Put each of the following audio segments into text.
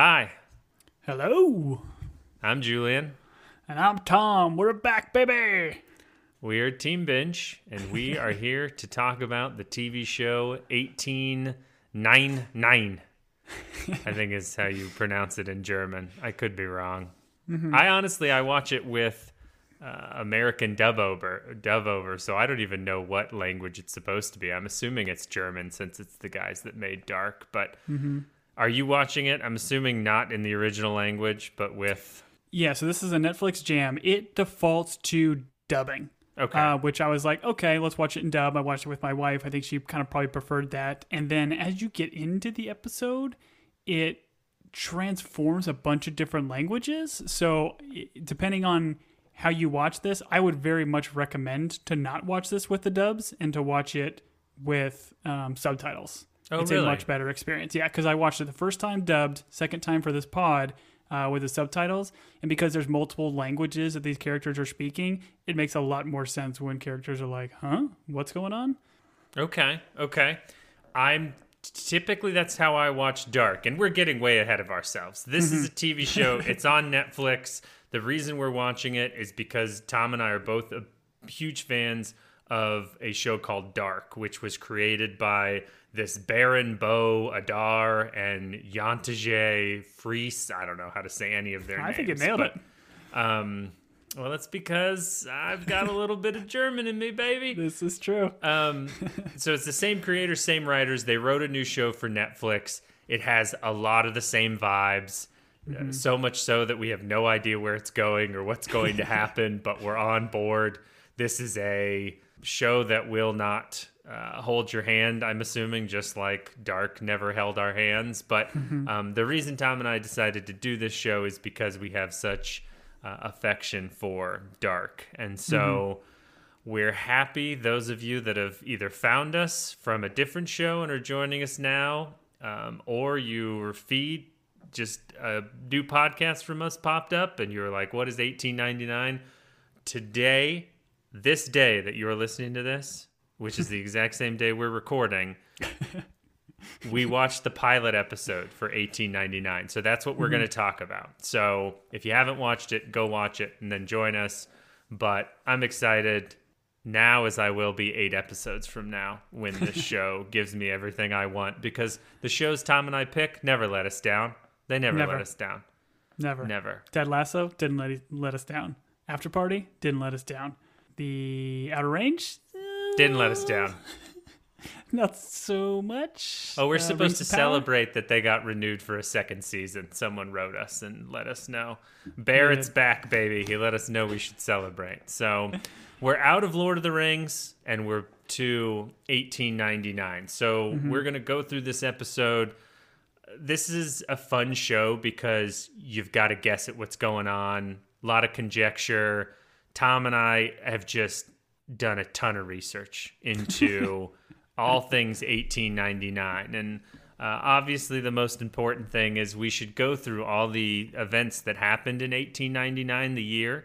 Hi, Hello. I'm Julian. And I'm Tom. We're back, baby. We are Team Binge, and we are here to talk about the TV show 1899. I think is how you pronounce it in German. I could be wrong. I honestly, I watch it with uh, American dub over, dub over, so I don't even know what language it's supposed to be. I'm assuming it's German since it's the guys that made Dark. But are you watching it? I'm assuming not in the original language, but with Yeah, so this is a Netflix jam. It defaults to dubbing. okay. Uh, which I was like, okay, let's watch it in dub. I watched it with my wife. I think she kind of probably preferred that. And then as you get into the episode, it transforms a bunch of different languages. So depending on how you watch this, I would very much recommend to not watch this with the dubs and to watch it with um, subtitles. Oh, it's really? a much better experience. Yeah, because I watched it the first time dubbed, second time for this pod uh, with the subtitles, and because there's multiple languages that these characters are speaking, it makes a lot more sense when characters are like, "Huh, what's going on?" Okay, okay. I'm typically that's how I watch Dark, and we're getting way ahead of ourselves. This is a TV show. It's on Netflix. The reason we're watching it is because Tom and I are both uh, huge fans of a show called Dark, which was created by this Baran bo Odar and Jantje Friese. I don't know how to say any of their I names. I think it nailed but, it. Um, well, that's because I've got a little bit of German in me, baby. This is true. Um, so it's the same creators, same writers. They wrote a new show for Netflix. It has a lot of the same vibes. uh, so much so that we have no idea where it's going or what's going to happen, but we're on board. This is a show that will not uh, hold your hand, I'm assuming, just like Dark never held our hands. But um, the reason Tom and I decided to do this show is because we have such uh, affection for Dark. And so. We're happy, those of you that have either found us from a different show and are joining us now, um, or your feed just a new podcast from us popped up and you're like, what is 1899? Today, this day that you're listening to this, which is the exact same day we're recording, we watched the pilot episode for 1899. So that's what we're going to mm-hmm. talk about. So if you haven't watched it, go watch it and then join us. But I'm excited now as I will be eight episodes from now when this show gives me everything I want because the shows Tom and I pick never let us down. They never, Never. let us down. Never. Never. Ted Lasso didn't let let us down. After Party didn't let us down. The Outer Range Didn't let us down. not so much. Oh, we're Uh, supposed to celebrate that they got renewed for a second season. Someone wrote us and let us know. Barrett's back, baby. He let us know we should celebrate. So we're out of Lord of the Rings and we're to 1899. So Mm-hmm. we're going to go through this episode. This is a fun show because you've got to guess at what's going on. A lot of conjecture. Tom and I have just done a ton of research into all things 1899 and uh, obviously the most important thing is we should go through all the events that happened in 1899 the year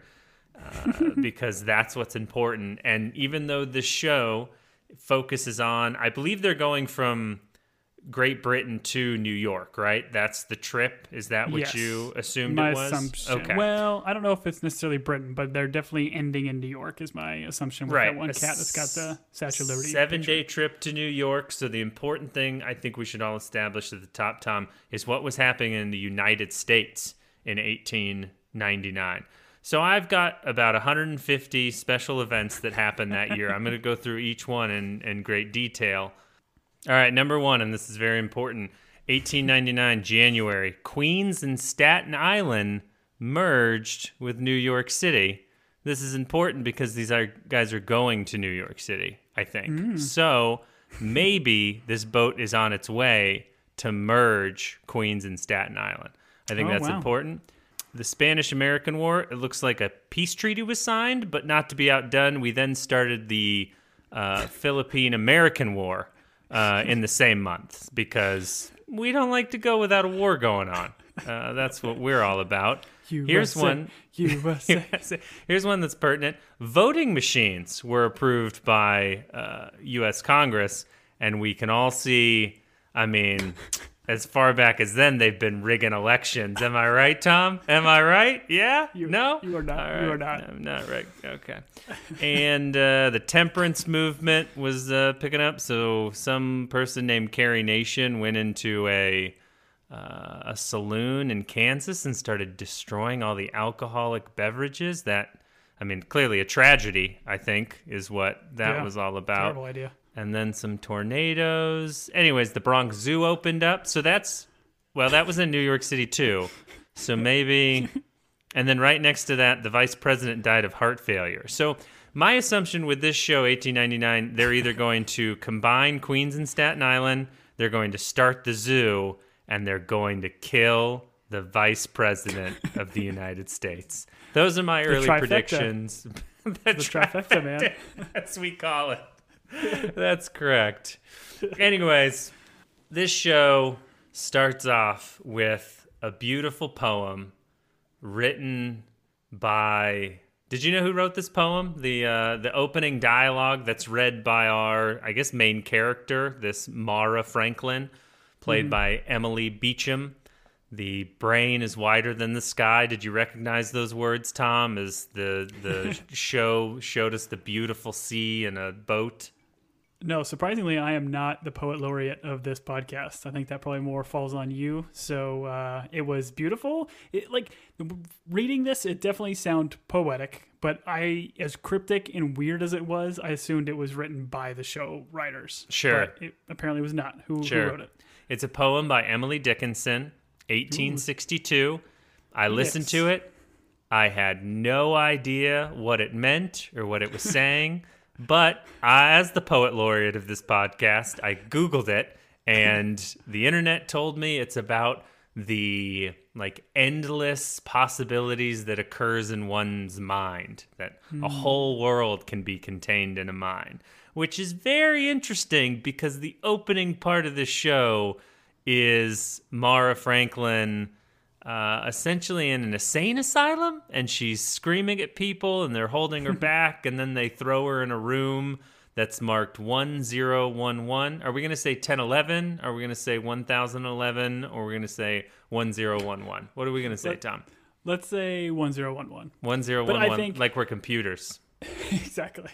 uh, because that's what's important. And even though the show focuses on i believe they're going from great britain to new york right that's the trip is that what Yes. you assumed my it was assumption. okay Well, I don't know if it's necessarily Britain, but they're definitely ending in New York. Is my assumption with Right. that one A cat that's got the Statue of Liberty. Seven picture. day trip to New York. So the important thing I think we should all establish at the top, Tom, is what was happening in the United States in 1899. So I've got about 150 special events that happened that year. I'm going to go through each one in, in great detail. All right, number one, and this is very important 1899, January, Queens and Staten Island merged with New York City. This is important because these are, guys are going to New York City, I think. So maybe this boat is on its way to merge Queens and Staten Island. I think Oh, that's wow. important. The Spanish American War, it looks like a peace treaty was signed, but not to be outdone, we then started the uh, Philippine American War uh, in the same month because we don't like to go without a war going on. Uh, that's what we're all about. Here's one. USA. Here's one that's pertinent. Voting machines were approved by uh, U.S. Congress, and we can all see. I mean, as far back as then, they've been rigging elections. Am I right, Tom? Am I right? Yeah? You- no? you are not. All You are not. I'm not right. Okay. and uh, the temperance movement was uh, picking up. So some person named Carrie Nation went into a uh, a saloon in Kansas and started destroying all the alcoholic beverages. That, I mean, clearly a tragedy. I think is what that Yeah. was all about Terrible idea. And then some tornadoes. Anyways, the Bronx Zoo opened up. So that's, well, that was in New York City too. So maybe, and then right next to that, the vice president died of heart failure. So my assumption with this show, 1899, they're either going to combine Queens and Staten Island, they're going to start the zoo, and they're going to kill the vice president of the United States. Those are my early trifecta. predictions. the trifecta, man. As we call it. That's correct. Anyways, this show starts off with a beautiful poem written by. Did you know who wrote this poem? The uh, the opening dialogue that's read by our, I guess, main character, this Mara Franklin, played by Emily Beecham. The brain is wider than the sky. Did you recognize those words, Tom? As the the show showed us the beautiful sea and a boat. No, surprisingly, I am not the poet laureate of this podcast. I think that probably more falls on you. So uh, it was beautiful. It, like reading this, it definitely sounded poetic. But I, as cryptic and weird as it was, I assumed it was written by the show writers. Sure. but it apparently was not. Who, who wrote it? It's a poem by Emily Dickinson, 1862. I listened Yes. to it. I had no idea what it meant or what it was saying, but I, as the poet laureate of this podcast, I Googled it and the internet told me it's about the like endless possibilities that occurs in one's mind that a hmm. whole world can be contained in a mind which is very interesting because the opening part of the show is Mara Franklin uh, essentially in an insane asylum and she's screaming at people and they're holding her back and then they throw her in a room that's marked 1011. Are we going to say 1011? Are we going to say 1011? Or we're we going to say 1011? What are we going to say, Let- Tom? Let's say 1011. 1011, but I think- like we're computers. exactly.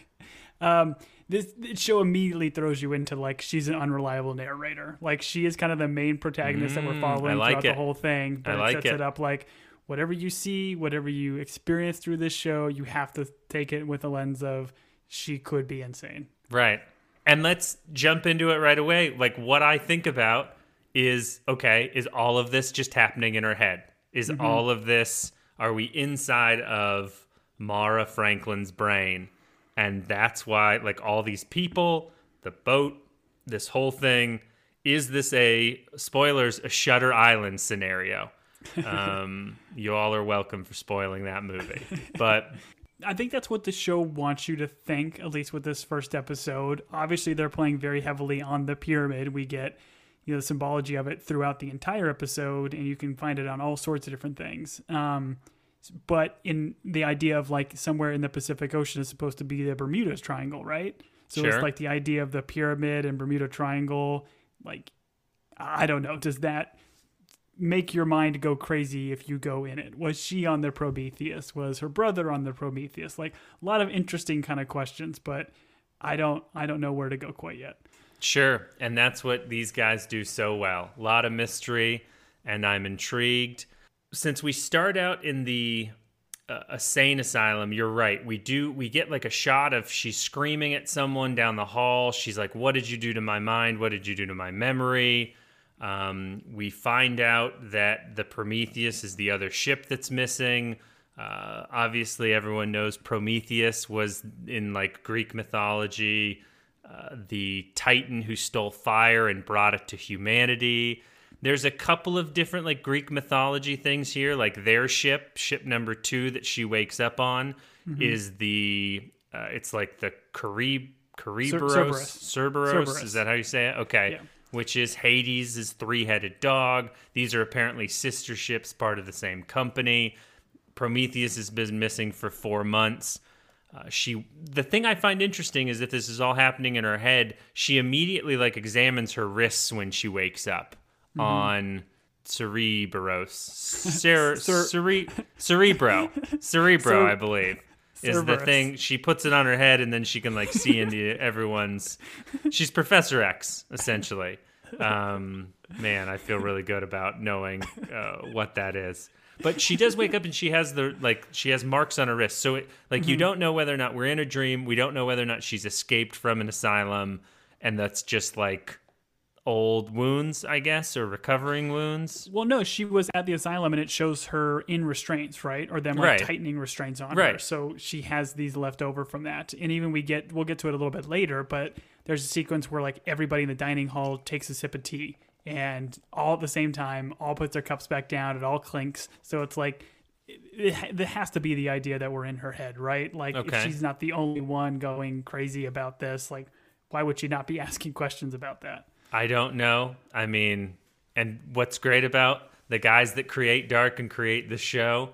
Um, this, this show immediately throws you into like she's an unreliable narrator. Like she is kind of the main protagonist that we're Mm, following like throughout it. the whole thing. But I it like sets it. it. up like whatever you see, whatever you experience through this show, you have to take it with a lens of she could be insane. Right. And let's jump into it right away. Like what I think about is okay, is all of this just happening in her head? Is all of this are we inside of Mara Franklin's brain? And that's why like all these people, the boat, this whole thing is this a spoilers a Shutter Island scenario? Um, you all are welcome for spoiling that movie. But I think that's what the show wants you to think, at least with this first episode. Obviously, they're playing very heavily on the pyramid. We get, you know, the symbology of it throughout the entire episode, and you can find it on all sorts of different things. Um, but in the idea of like somewhere in the Pacific Ocean is supposed to be the Bermuda Triangle, right? So Sure. it's like the idea of the pyramid and Bermuda Triangle. Like, I don't know. Does that make your mind go crazy if you go in it? Was she on the Prometheus? Was her brother on the Prometheus? Like a lot of interesting kind of questions, but I don't I don't know where to go quite yet. Sure. And that's what these guys do so well. A lot of mystery, and I'm intrigued. Since we start out in the uh, a sane asylum, you're right. We do we get like a shot of she's screaming at someone down the hall. She's like, "What did you do to my mind? What did you do to my memory?" Um, we find out that the Prometheus is the other ship that's missing. Uh, obviously, everyone knows Prometheus was in like Greek mythology uh, the Titan who stole fire and brought it to humanity. There's a couple of different like Greek mythology things here, like their ship, ship number two that she wakes up on, is the uh, it's like the Carib Cerberus Cerberus. Cerberus. Cerberus. Is that how you say it? Okay. Yeah. Which is Hades' three-headed dog. These are apparently sister ships, part of the same company. Prometheus has been missing for four months. Uh, she the thing I find interesting is if this is all happening in her head, she immediately like examines her wrists when she wakes up. On Cerebros. Cer- Cer- cere- Cerebro. Cerebro, Cer- I believe. Is the thing she puts it on her head and then she can like see into everyone's she's Professor X essentially. Um, man, I feel really good about knowing uh, what that is. But she does wake up and she has the like she has marks on her wrist. So it like Mm-hmm. you don't know whether or not we're in a dream. We don't know whether or not she's escaped from an asylum and that's just like old wounds, I guess, or recovering wounds. Well, no, she was at the asylum and it shows her in restraints, right? Or them like Right. tightening restraints on her. So she has these left over from that. And even we get, we'll get to it a little bit later, but there's a sequence where like everybody in the dining hall takes a sip of tea and all at the same time, all puts their cups back down. It all clinks. So it's like, it, it, has to be the idea that we're in her head, right? Like Okay. if she's not the only one going crazy about this, like why would she not be asking questions about that? I don't know. I mean, and what's great about the guys that create Dark and create the show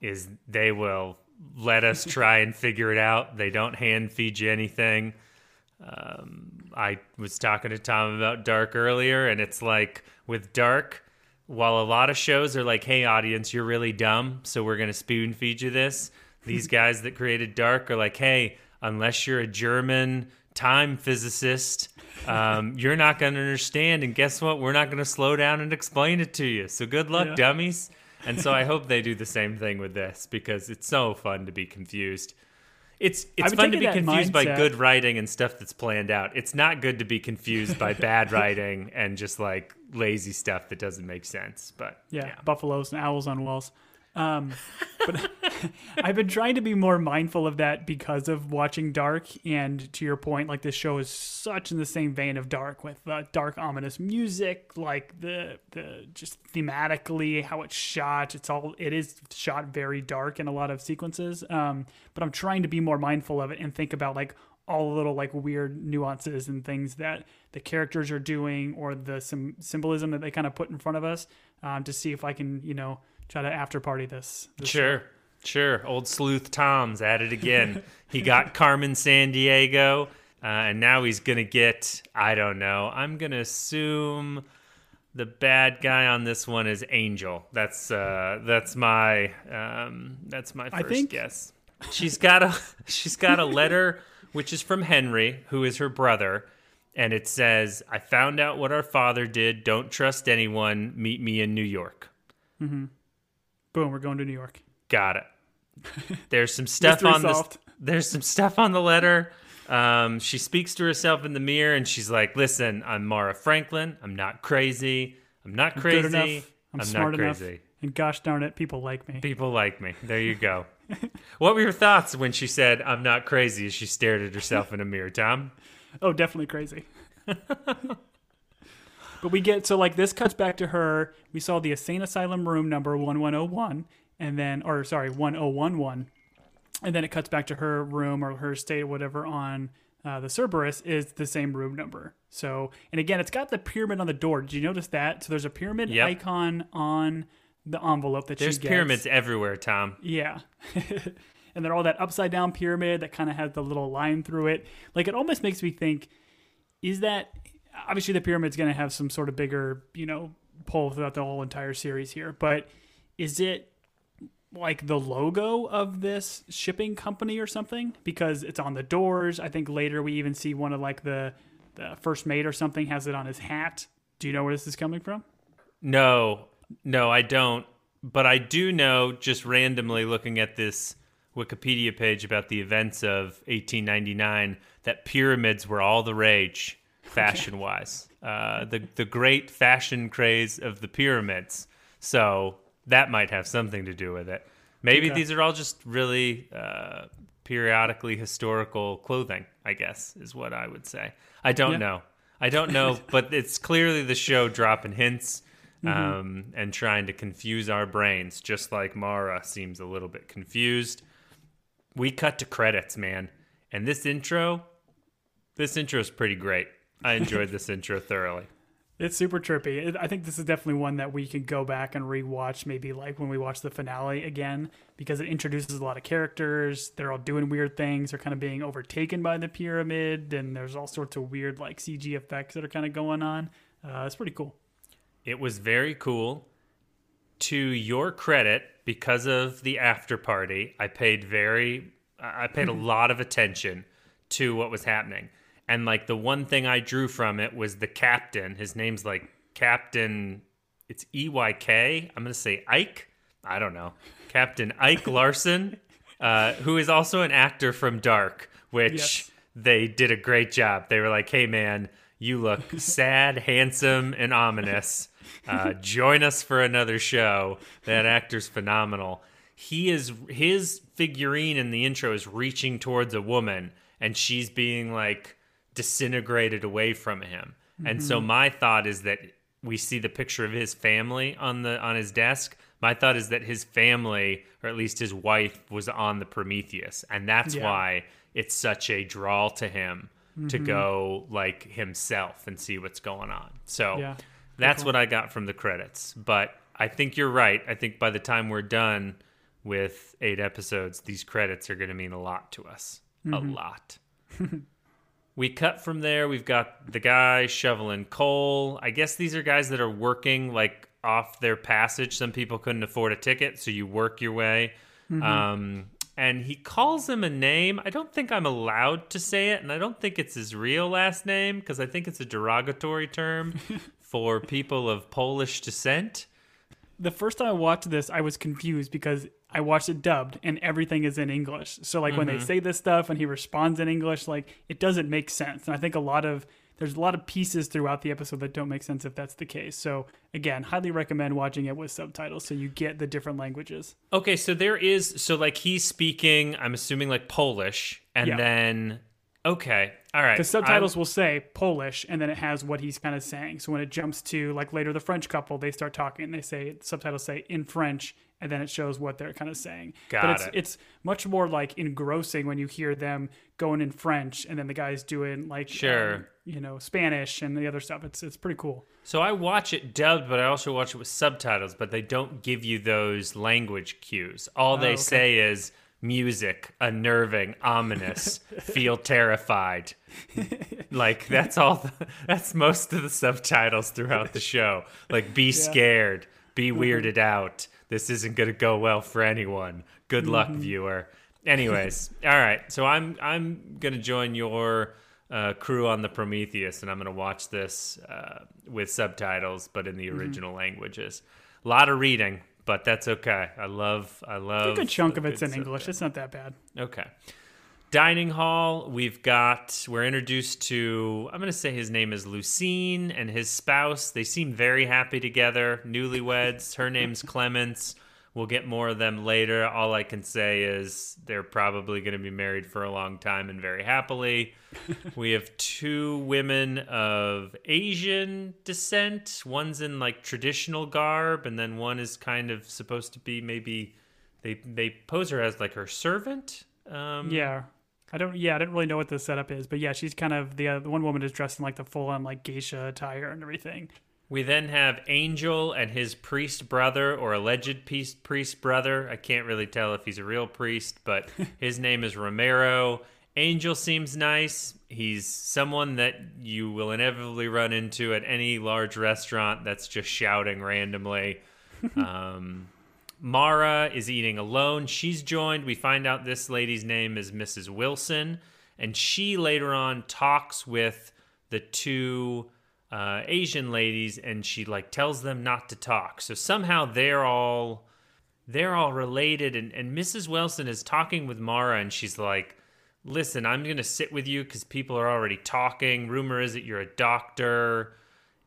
is they will let us try and figure it out. They don't hand feed you anything. Um, I was talking to Tom about Dark earlier, and it's like with Dark, while a lot of shows are like, hey, audience, you're really dumb, so we're going to spoon feed you this, these guys that created Dark are like, hey, unless you're a German time physicist, um, you're not going to understand. And guess what? We're not going to slow down and explain it to you. So good luck, Yeah. dummies. And so I hope they do the same thing with this because it's so fun to be confused. It's it's fun to be confused by good writing and stuff that's planned out. It's not good to be confused by bad writing and just like lazy stuff that doesn't make sense. But Yeah, yeah. buffaloes and owls on walls. Um, but I've been trying to be more mindful of that because of watching Dark. And to your point, like this show is such in the same vein of Dark with uh, dark, ominous music, like the the just thematically how it's shot. It's all it is shot very dark in a lot of sequences. Um, but I'm trying to be more mindful of it and think about like all the little like weird nuances and things that the characters are doing or the some symbolism that they kind of put in front of us um, to see if I can you know try to after party this. this Sure. Sure. Old sleuth Tom's at it again. he got Carmen Sandiego, uh, and now he's going to get, I don't know, I'm going to assume the bad guy on this one is Angel. That's uh that's my um that's my first think- guess. She's got a she's got a letter which is from Henry, who is her brother, and it says, "I found out what our father did. Don't trust anyone. Meet me in New York." Boom, we're going to New York. Got it. There's some stuff on this. There's some stuff on the letter. Um, she speaks to herself in the mirror and she's like, "Listen, I'm Mara Franklin. I'm not crazy. I'm not crazy. Good enough. I'm, I'm smart not enough. crazy. And gosh darn it, people like me. People like me. There you go." what were your thoughts when she said, "I'm not crazy"? As she stared at herself in a mirror, Tom. Oh, definitely crazy. but we get so like this cuts back to her. We saw the insane asylum room number one one zero one, and then or sorry one zero one one, and then it cuts back to her room or her state or whatever on uh, the Cerberus is the same room number. So and again, it's got the pyramid on the door. Did you notice that? So there's a pyramid Yep. icon on the envelope that There's she gets. pyramids everywhere, Tom. Yeah. and they're all that upside down pyramid that kind of has the little line through it. Like it almost makes me think is that obviously the pyramid's going to have some sort of bigger, you know, pull throughout the whole entire series here, but is it like the logo of this shipping company or something because it's on the doors. I think later we even see one of like the the first mate or something has it on his hat. Do you know where this is coming from? No, no, I don't. But I do know, just randomly looking at this Wikipedia page about the events of 1899, that pyramids were all the rage, fashion wise. Uh, the the great fashion craze of the pyramids. So that might have something to do with it. Maybe Okay. these are all just really uh, periodically historical clothing. I guess is what I would say. I don't Yeah. know. I don't know, but it's clearly the show dropping hints Mm-hmm. um, and trying to confuse our brains, just like Mara seems a little bit confused. We cut to credits, man, and this intro, this intro is pretty great. I enjoyed this intro thoroughly. It's super trippy. It- I think this is definitely one that we can go back and rewatch, maybe like when we watch the finale again, because it introduces a lot of characters. They're all doing weird things. They're kind of being overtaken by the pyramid, and there's all sorts of weird like CG effects that are kind of going on. Uh, it's pretty cool. It was very cool. To your credit, because of the after party, I paid very I paid a lot of attention to what was happening. And like the one thing I drew from it was the captain. His name's like Captain it's E Y K. I'm gonna say Ike. I don't know. Captain Ike Larsen, uh, who is also an actor from Dark, which Yes. they did a great job. They were like, "Hey, man, you look sad, handsome, and ominous. Uh, join us for another show." That actor's phenomenal. He is his figurine in the intro is reaching towards a woman, and she's being like disintegrated away from him. And so mm-hmm. my thought is that we see the picture of his family on the on his desk. My thought is that his family, or at least his wife, was on the Prometheus, and that's Yeah. why it's such a draw to him to mm-hmm. go like himself and see what's going on. So Yeah. that's what I got from the credits. But I think you're right. I think by the time we're done with eight episodes, these credits are going to mean a lot to us. A mm-hmm. lot. we cut from there. We've got the guy shoveling coal. I guess these are guys that are working like off their passage. Some people couldn't afford a ticket, so you work your way. Um, and he calls him a name. I don't think I'm allowed to say it, and I don't think it's his real last name because I think it's a derogatory term for people of Polish descent. the first time I watched this, I was confused because I watched it dubbed and everything is in English. So like when they mm-hmm. say this stuff and he responds in English, like it doesn't make sense. And I think a lot of there's a lot of pieces throughout the episode that don't make sense if that's the case. So again, highly recommend watching it with subtitles so you get the different languages. Okay, so there is so like he's speaking, I'm assuming like Polish, and Yeah. then okay, all right. The subtitles I'm- will say Polish and then it has what he's kind of saying. So when it jumps to like later the French couple, they start talking and they say subtitles say in French and then it shows what they're kind of saying. Got but it's it. it's much more like engrossing when you hear them going in French and then the guys doing like Sure. um, you know, Spanish and the other stuff. It's it's pretty cool. So I watch it dubbed, but I also watch it with subtitles, but they don't give you those language cues. All they Oh, okay. say is music, unnerving, ominous, feel terrified. like that's all the, that's most of the subtitles throughout the show. Like be scared, be Mm-hmm. weirded out. This isn't going to go well for anyone. Good luck, Mm-hmm. viewer. Anyways, all right. So I'm I'm going to join your uh, crew on the Prometheus, and I'm going to watch this uh, with subtitles, but in the Mm-hmm. original languages. A lot of reading, but that's okay. I love, I love. A good chunk of it's in English. It's not that bad. Okay. Dining hall, we've got, we're introduced to, I'm going to say his name is Lucien and his spouse. They seem very happy together, newlyweds. Her name's Clémence. We'll get more of them later. All I can say is they're probably going to be married for a long time and very happily. we have two women of Asian descent. One's in like traditional garb, and then one is kind of supposed to be maybe they they pose her as like her servant. Um, Yeah. I don't. Yeah, I didn't really know what the setup is, but yeah, she's kind of the uh, the one woman is dressed in like the full on like geisha attire and everything. We then have Angel and his priest brother or alleged priest priest brother. I can't really tell if he's a real priest, but his name is Ramiro. Angel seems nice. He's someone that you will inevitably run into at any large restaurant that's just shouting randomly. Um, Mara is eating alone. She's joined. We find out this lady's name is Mrs. Wilson, and she later on talks with the two uh, Asian ladies, and she like tells them not to talk. So somehow they're all they're all related, and, and Mrs. Wilson is talking with Mara, and she's like, "Listen, I'm gonna sit with you because people are already talking. Rumor is that you're a doctor."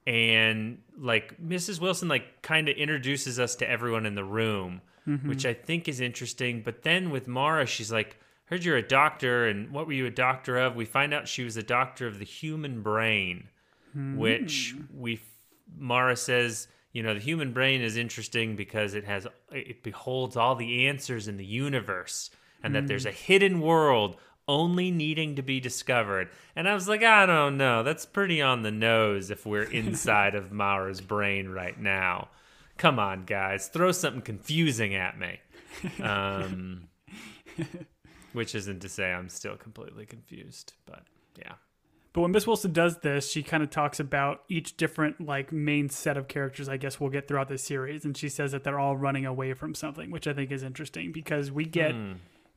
And like Mrs. Wilson like kind of introduces us to everyone in the room, mm-hmm. which I think is interesting. But then with Mara, she's like, "Heard you're a doctor, and what were you a doctor of?" We find out she was a doctor of the human brain, which hmm. we Mara says, you know, the human brain is interesting because it has it beholds all the answers in the universe, and that there's hmm. a hidden world only needing to be discovered. And I was like, I don't know. That's pretty on the nose if we're inside of Mara's brain right now. Come on, guys. Throw something confusing at me. Um, which isn't to say I'm still completely confused, but yeah. But when Miss Wilson does this, she kind of talks about each different like main set of characters. I guess we'll get throughout the series, and she says that they're all running away from something, which I think is interesting because we get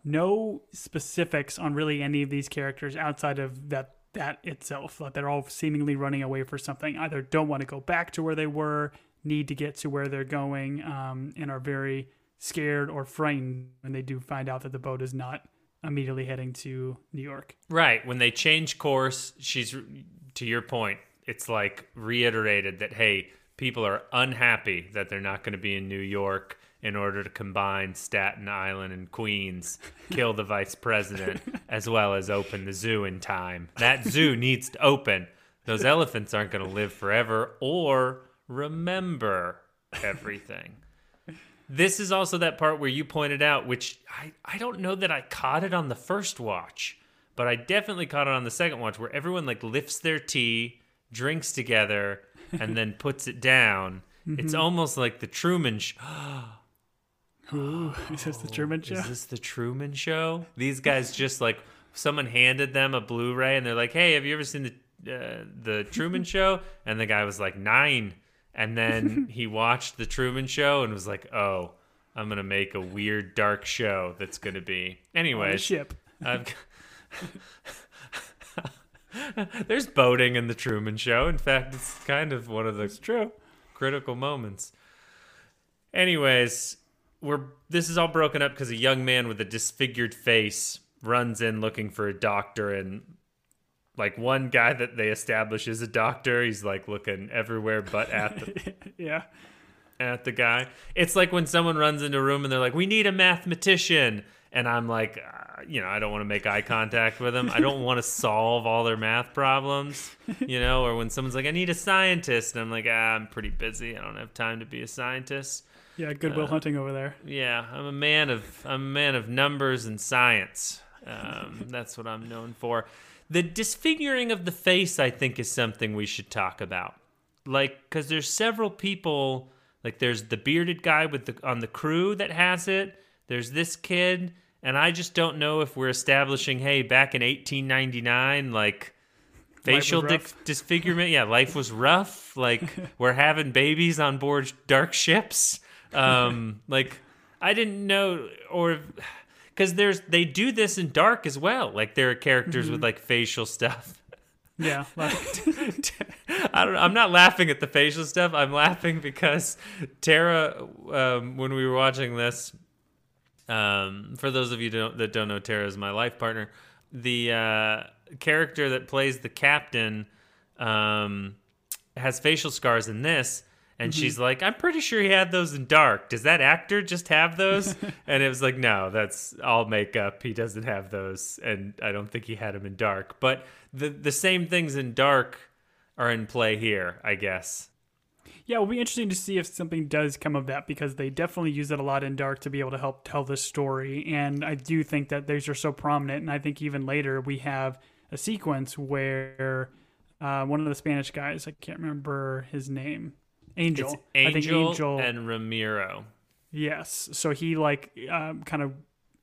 no specifics on really any of these characters outside of that that itself. That they're all seemingly running away for something. Either don't want to go back to where they were, need to get to where they're going, um, and are very scared or frightened when they do find out that the boat is not immediately heading to New York. Right. When they change course, she's to your point. It's like reiterated that hey, people are unhappy that they're not going to be in New York in order to combine Staten Island and Queens, kill the vice president, as well as open the zoo in time. That zoo needs to open. Those elephants aren't going to live forever or remember everything. This is also that part where you pointed out, which I, I don't know that I caught it on the first watch, but I definitely caught it on the second watch where everyone like lifts their tea, drinks together, and then puts it down. It's mm-hmm. almost like the Truman Show. Ooh, is this the Truman Show? Is this the Truman Show? These guys just like someone handed them a Blu-ray and they're like, "Hey, have you ever seen the uh, the Truman Show?" And the guy was like, nine. And then he watched the Truman Show and was like, "Oh, I'm gonna make a weird, dark show that's gonna be." Anyways, ship. I've there's boating in the Truman Show. In fact, it's kind of one of the True. critical moments. Anyways, we're this is all broken up because a young man with a disfigured face runs in looking for a doctor and like one guy that they establish is a doctor. He's like looking everywhere but at the yeah. at the guy. It's like when someone runs into a room and they're like we need a mathematician. And i'm like uh, you know i don't want to make eye contact with them. I don't want to solve all their math problems you know? Or when someone's like i need a scientist. And i'm like ah, i'm pretty busy. I don't have time to be a scientist Yeah, Good Will Hunting over there. yeah i'm a man of i'm a man of numbers and science. Um, that's what i'm known for. The disfiguring of the face i think is something we should talk about. Like because there's several people like there's the bearded guy with the on the crew that has it. There's this kid. And i just don't know if we're establishing hey back in 1899 like facial di- disfigurement yeah life was rough. Like we're having babies on board dark ships um like i didn't know or because there's they do this in dark as well like there are characters Mm-hmm. with like facial stuff Yeah. like- I don't. I'm not laughing at the facial stuff. I'm laughing because Tara, um, when we were watching this, um, for those of you don't, that don't know, Tara is my life partner. The uh, character that plays the captain um, has facial scars in this. And she's like, I'm pretty sure he had those in dark. Does that actor just have those? and it was like, no, that's all makeup. He doesn't have those, and I don't think he had them in dark. But the the same things in dark are in play here, I guess. yeah, it'll be interesting to see if something does come of that because they definitely use it a lot in Dark to be able to help tell this story. And I do think that those are so prominent. And I think even later we have a sequence where uh, one of the Spanish guys, I can't remember his name, Angel. It's I think Angel, Angel and Ramiro. Yes. So he like um, kind of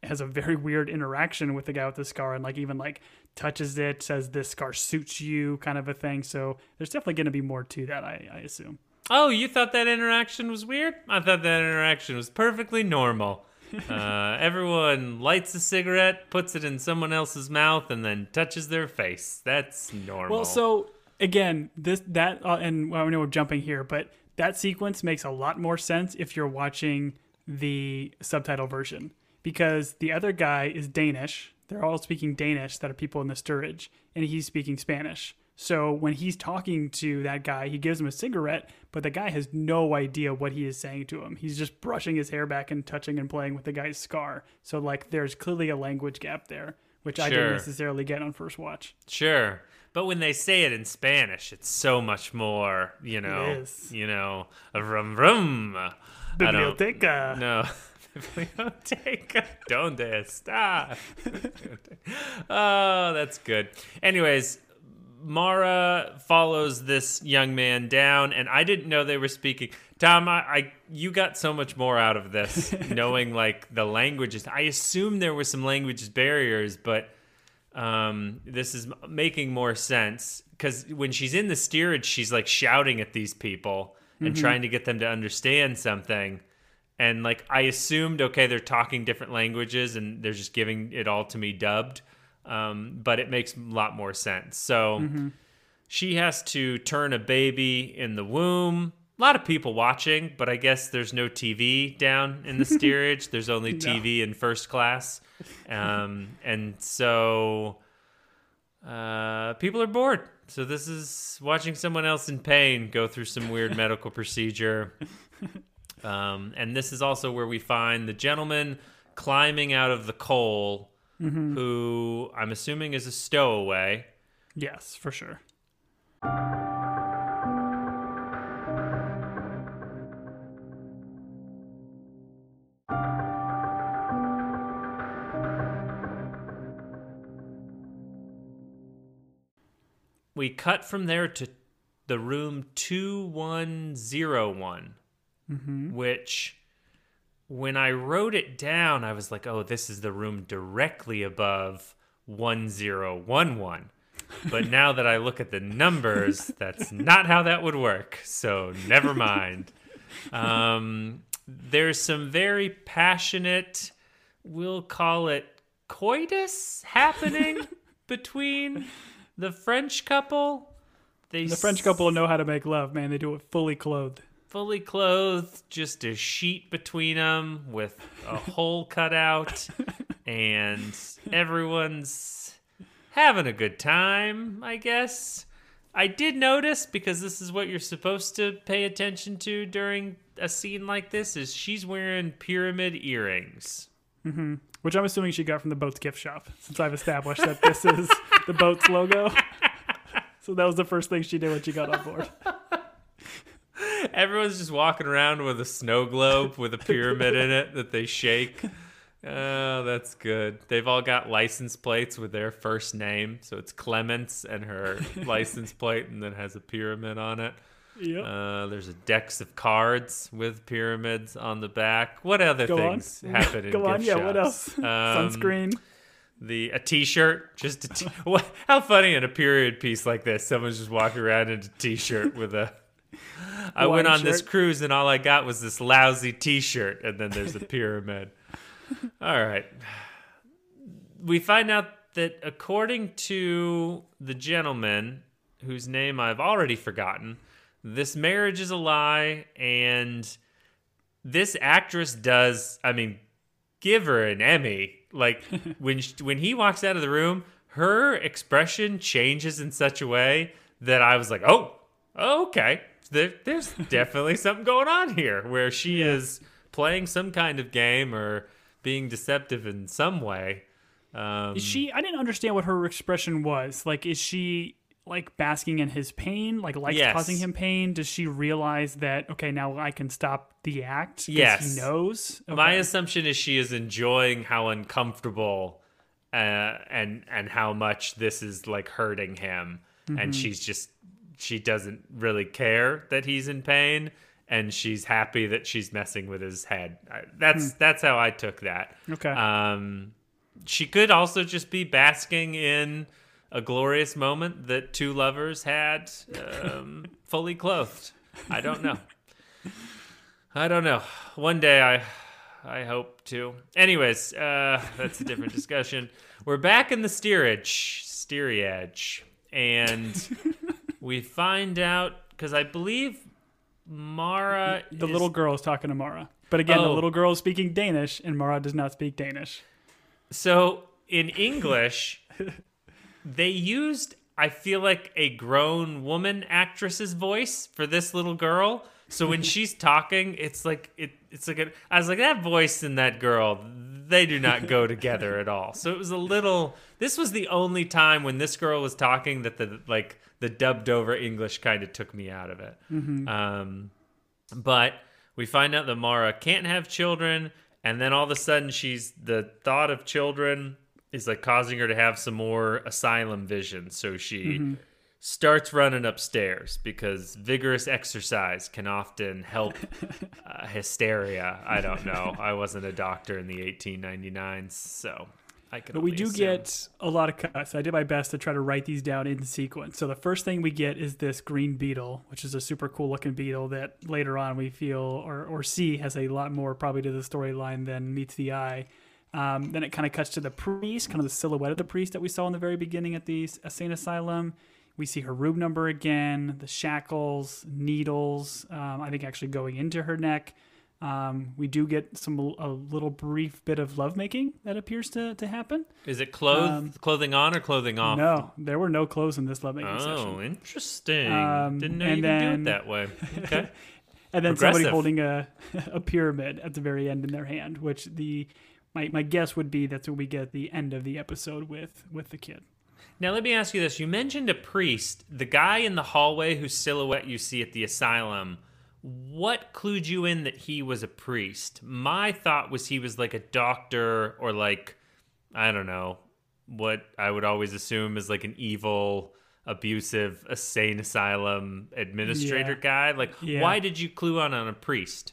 has a very weird interaction with the guy with the scar and like even like touches it, says this scar suits you, kind of a thing. So there's definitely going to be more to that, I, I assume. Oh, you thought that interaction was weird? I thought that interaction was perfectly normal. Uh, everyone lights a cigarette, puts it in someone else's mouth, and then touches their face. That's normal. Well, so again, this that uh, and well, I know we're jumping here, but that sequence makes a lot more sense if you're watching the subtitle version because the other guy is Danish. They're all speaking Danish that are people in the steerage, and he's speaking Spanish. So when he's talking to that guy, he gives him a cigarette, but the guy has no idea what he is saying to him. He's just brushing his hair back and touching and playing with the guy's scar. So like there's clearly a language gap there, which I didn't necessarily get on first watch. Sure. But when they say it in Spanish, it's so much more, you know, is. you know, a rum rum. I don't- Biblioteca. No. Biblioteca. Donde está? oh, that's good. Anyways, Mara follows this young man down, and I didn't know they were speaking. Tom, I, I you got so much more out of this, knowing like the languages. I assume there were some language barriers, but um, this is making more sense because when she's in the steerage, she's like shouting at these people and trying to get them to understand something. And like I assumed, okay, they're talking different languages and they're just giving it all to me dubbed. Um, but it makes a lot more sense. So she has to turn a baby in the womb. A lot of people watching, but I guess there's no TV down in the steerage. There's only TV in first class. Um, and so uh, people are bored. So this is watching someone else in pain go through some weird medical procedure. Um, and this is also where we find the gentleman climbing out of the coal, who I'm assuming is a stowaway. Yes, for sure. We cut from there to the room 2101, which when I wrote it down, I was like, oh, this is the room directly above 1011. But now that I look at the numbers, that's not how that would work. So never mind. Um, there's some very passionate, we'll call it coitus happening between the French couple. They The French couple know how to make love, man. They do it fully clothed. fully clothed, just a sheet between them with a hole cut out, and everyone's having a good time, I guess. I did notice because this is what you're supposed to pay attention to during a scene like this is she's wearing pyramid earrings. Mm-hmm. Which I'm assuming she got from the boat's gift shop, since I've established that this is the boat's logo. So that was the first thing she did when she got on board. Everyone's just walking around with a snow globe with a pyramid in it that they shake. Oh, that's good. They've all got license plates with their first name. So it's Clémence and her license plate, and then has a pyramid on it. Yep. Uh, there's a decks of cards with pyramids on the back. What other Go on. things happen in Go on, gift yeah, what else? Um, Sunscreen. the a t-shirt just a t- what, how funny in a period piece like this someone's just walking around in a t-shirt with a i went on this cruise and all i got was this lousy t-shirt and then there's a pyramid all right we find out that according to the gentleman whose name i've already forgotten this marriage is a lie and this actress does i mean give her an Emmy. Like when sh when he walks out of the room, her expression changes in such a way that I was like, "Oh, okay, there, there's definitely something going on here." Where she is playing some kind of game or being deceptive in some way. Um, Is she? I didn't understand what her expression was. Like, is she like basking in his pain? Like, lights Yes. causing him pain? Does she realize that okay, now I can stop the act? Yes. he knows. My assumption is she is enjoying how uncomfortable uh, and and how much this is like hurting him, and she's just she doesn't really care that he's in pain, and she's happy that she's messing with his head. That's that's how I took that. Okay. Um, she could also just be basking in a glorious moment that two lovers had um, fully clothed. I don't know. I don't know. One day I I hope to. Anyways, uh, that's a different discussion. We're back in the steerage, steerage, and we find out because I believe Mara, the is- little girl is talking to Mara, but again, the Oh. little girl is speaking Danish, and Mara does not speak Danish. So in English, they used I feel like a grown woman actress's voice for this little girl. So when she's talking, it's like it, it's like a, I was like that voice and that girl, they do not go together at all. So it was a little. This was the only time when this girl was talking that the like the dubbed over English kind of took me out of it. Um, but we find out that Mara can't have children, and then all of a sudden she's the thought of children is like causing her to have some more asylum vision. So she starts running upstairs because vigorous exercise can often help uh, hysteria. I don't know. I wasn't a doctor in the 1899s, so I can But we do assume. get a lot of cuts. I did my best to try to write these down in sequence. So the first thing we get is this green beetle, which is a super cool looking beetle that later on we feel or, or see has a lot more probably to the storyline than meets the eye. Um, then it kind of cuts to the priest, kind of the silhouette of the priest that we saw in the very beginning at the insane asylum. We see her room number again, the shackles, needles. Um, I think actually going into her neck. Um, we do get some a little brief bit of lovemaking that appears to, to happen. Is it clothes, Um, clothing on or clothing off? No, there were no clothes in this lovemaking Oh, session. interesting. Um, Didn't know you could do it that way. Okay. And then somebody holding a a pyramid at the very end in their hand, which the my, my guess would be that's when we get at the end of the episode with with the kid. Now let me ask you this: You mentioned a priest, the guy in the hallway whose silhouette you see at the asylum. What clued you in that he was a priest? My thought was he was like a doctor or like I don't know what I would always assume is like an evil, abusive, insane asylum administrator Yeah. guy. Like, Yeah. why did you clue on on a priest?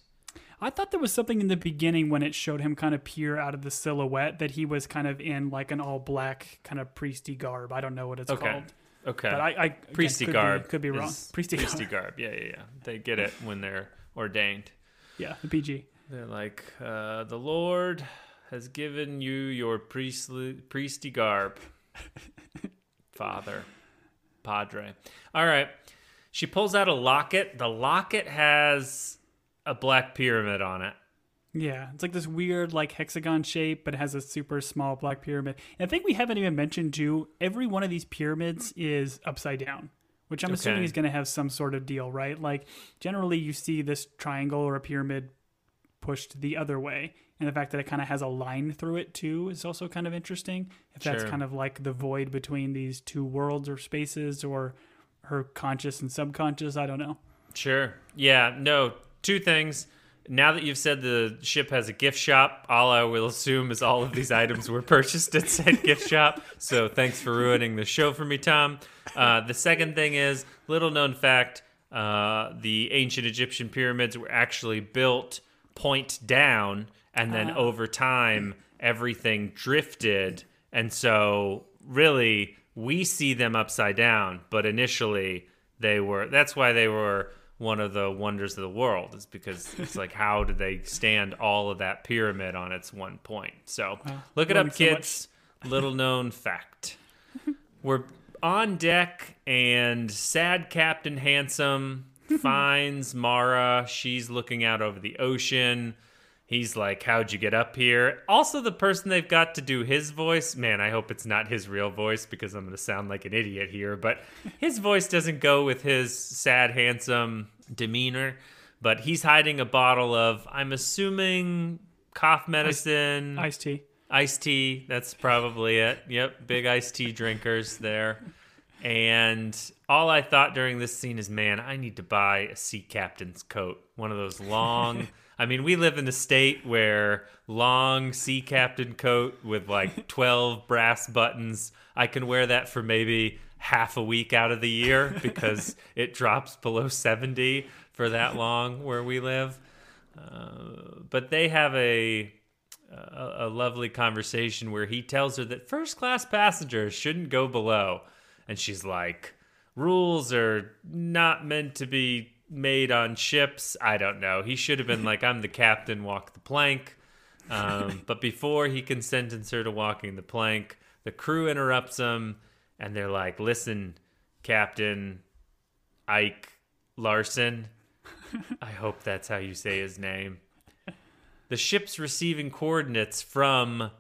I thought there was something in the beginning when it showed him kind of peer out of the silhouette that he was kind of in like an all black kind of priesty garb. I don't know what it's Okay. called. Okay. But I, I again, priesty could garb be, could be wrong. Priesty, priesty garb. garb. Yeah, yeah, yeah. They get it when they're ordained. Yeah, the PG. They're like, uh, the Lord has given you your priestly priesty garb, Father, Padre. All right. She pulls out a locket. The locket has a black pyramid on it. Yeah, it's like this weird like hexagon shape, but it has a super small black pyramid. And I think we haven't even mentioned too. Every one of these pyramids is upside down, which I'm assuming is going to have some sort of deal, right? Like generally, you see this triangle or a pyramid pushed the other way, and the fact that it kind of has a line through it too is also kind of interesting. If that's Sure. kind of like the void between these two worlds or spaces, or her conscious and subconscious, I don't know. Sure. Yeah. No. Two things. Now that you've said the ship has a gift shop, all I will assume is all of these items were purchased at said gift shop. So thanks for ruining the show for me, Tom. Uh, the second thing is little known fact: uh, the ancient Egyptian pyramids were actually built point down, and then over time everything drifted, and so really we see them upside down, but initially they were. That's why they were one of the wonders of the world is because it's like how did they stand all of that pyramid on its one point? So look it learning up so kids. little known fact. We're on deck and sad captain handsome finds mara. She's looking out over the ocean. He's like how'd you get up here? Also the person they've got to do his voice man i hope it's not his real voice because i'm going to sound like an idiot here but his voice doesn't go with his sad handsome demeanor but he's hiding a bottle of i'm assuming cough medicine Iced tea. iced tea. That's probably it. Yep, big iced tea drinkers there. And all I thought during this scene is, man, I need to buy a sea captain's coat. One of those long. I mean, we live in a state where long sea captain coat with like 12 brass buttons, I can wear that for maybe half a week out of the year because it drops below 70 for that long where we live. Uh, but they have a a, a lovely conversation where he tells her that first class passengers shouldn't go below. And she's like, rules are not meant to be made on ships. I don't know. He should have been like, I'm the captain, walk the plank. Um, but before he can sentence her to walking the plank, the crew interrupts him and they're like, listen, Captain Eyk Larsen. I hope that's how you say his name. The ship's receiving coordinates from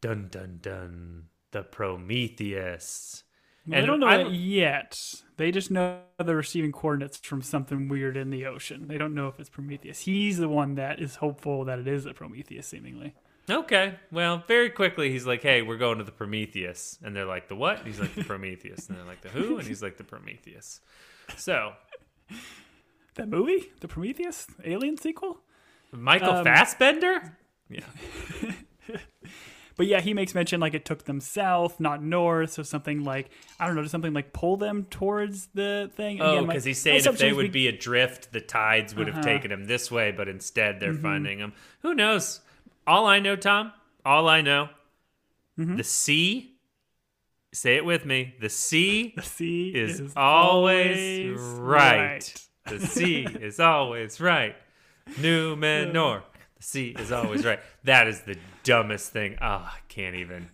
dun dun dun the Prometheus. Well, they don't know that yet. They just know they're receiving coordinates from something weird in the ocean. They don't know if it's Prometheus. He's the one that is hopeful that it is a Prometheus, seemingly. Okay, well, very quickly he's like, "Hey, we're going to the Prometheus," and they're like, "The what?" He's like, "The Prometheus," and they're like, "The who?" And he's like, "The Prometheus." So That movie, the Prometheus Alien sequel. Michael Um, Fassbender. Yeah. But yeah, he makes mention like it took them south, not north, so something like I don't know, something like pull them towards the thing. Oh, because he's saying if they would we- be adrift, the tides would have Uh-huh. taken him this way, but instead they're Mm-hmm. finding him. Who knows? All I know, Tom, all I know mm-hmm. The sea, say it with me, the sea The sea is, is, always, always right. The sea is always right. Numenor. The sea is always right. That is the dumbest thing. Oh, I can't even.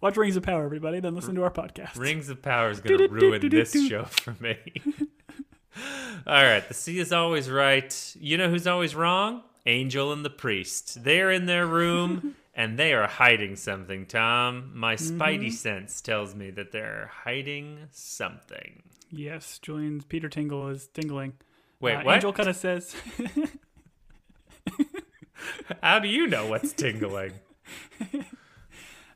Watch Rings of Power, everybody. Then listen to our podcast. Rings of Power is going to ruin this show for me. All right. The sea is always right. You know who's always wrong? Angel and the priest. They're in their room and they are hiding something, Tom. My spidey sense tells me that they're hiding something. Yes, Julian's Peter Tingle is tingling. Wait, Uh, what? Angel kind of says, How do you know what's tingling?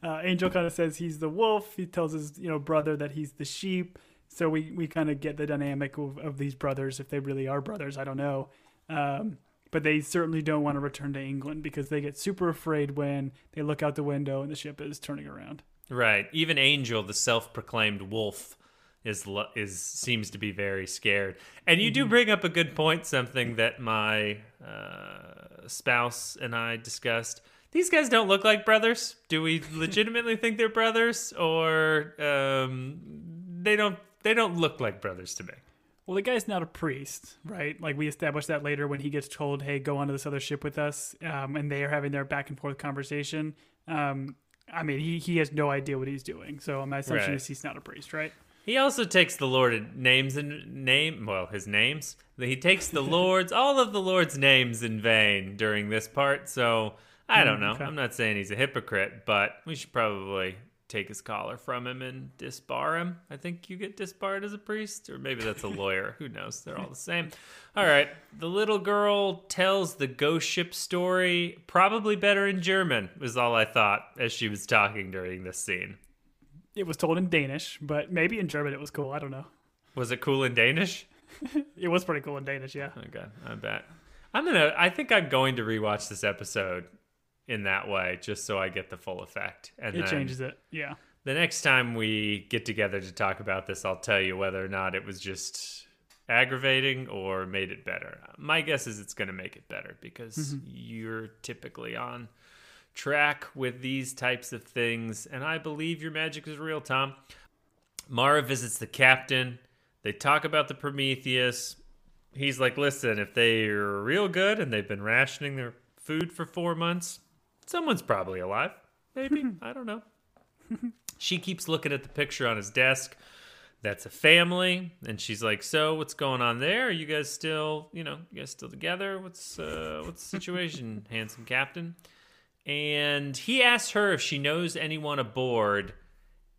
uh, Angel kind of says he's the wolf. He tells his you know brother that he's the sheep. So we, we kind of get the dynamic of, of these brothers, if they really are brothers. I don't know. Um, but they certainly don't want to return to England because they get super afraid when they look out the window and the ship is turning around. Right. Even Angel, the self-proclaimed wolf, is is seems to be very scared. And you do bring up a good point. Something that my uh, spouse and I discussed. These guys don't look like brothers. Do we legitimately think they're brothers, or um, they don't? They don't look like brothers to me. Well, the guy's not a priest, right? Like we establish that later when he gets told, "Hey, go onto this other ship with us," um, and they are having their back and forth conversation. Um, I mean, he, he has no idea what he's doing, so my assumption Right. is he's not a priest, right? He also takes the Lord names and name well his names. He takes the Lord's all of the Lord's names in vain during this part. So I don't know. okay. I'm not saying he's a hypocrite, but we should probably take his collar from him and disbar him. I think you get disbarred as a priest, or maybe that's a lawyer. Who knows? They're all the same. All right. The little girl tells the ghost ship story probably better in German. Was all I thought as she was talking during this scene. It was told in Danish, but maybe in German it was cool. I don't know. Was it cool in Danish? It was pretty cool in Danish, yeah. Okay, I bet. I'm gonna. I think I'm going to rewatch this episode in that way, just so I get the full effect. And It changes it, yeah. the next time we get together to talk about this, I'll tell you whether or not it was just aggravating or made it better. My guess is it's going to make it better because mm-hmm. you're typically on track with these types of things, and I believe your magic is real, Tom. Mara visits the captain. They talk about the Prometheus. He's like, listen, if they're real good and they've been rationing their food for four months, someone's probably alive. Maybe. I don't know. she keeps looking at the picture on his desk. That's a family. And she's like, so what's going on there? Are you guys still, you know, you guys still together? What's uh what's the situation, handsome captain? And he asks her if she knows anyone aboard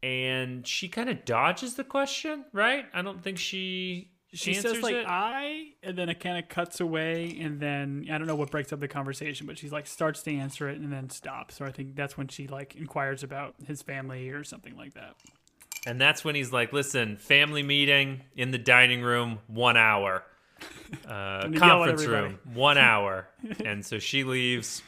and she kind of dodges the question, right? I don't think she She says like it. I, and then it kind of cuts away, and then I don't know what breaks up the conversation, but she's like starts to answer it and then stops. So I think that's when she like inquires about his family or something like that. And that's when he's like, "Listen, family meeting in the dining room, one hour, uh, Gonna yell at conference room, one hour." and so she leaves,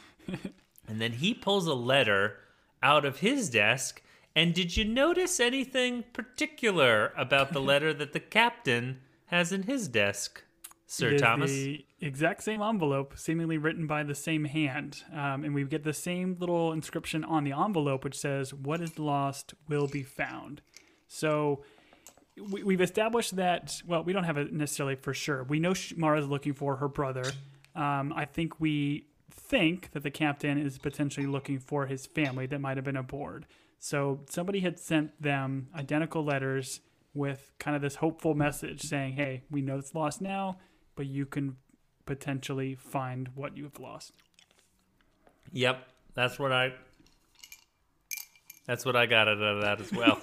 and then he pulls a letter out of his desk. And did you notice anything particular about the letter that the captain has in his desk, Sir Thomas? the exact same envelope, seemingly written by the same hand, um, and we get the same little inscription on the envelope, which says, "What is lost will be found." So we, we've established that. Well, we don't have it necessarily for sure. We know Mara's looking for her brother. Um, I think we think that the captain is potentially looking for his family that might have been aboard. So somebody had sent them identical letters with kind of this hopeful message saying, "Hey, we know it's lost now, but you can potentially find what you've lost." Yep, that's what I. That's what I got out of that as well.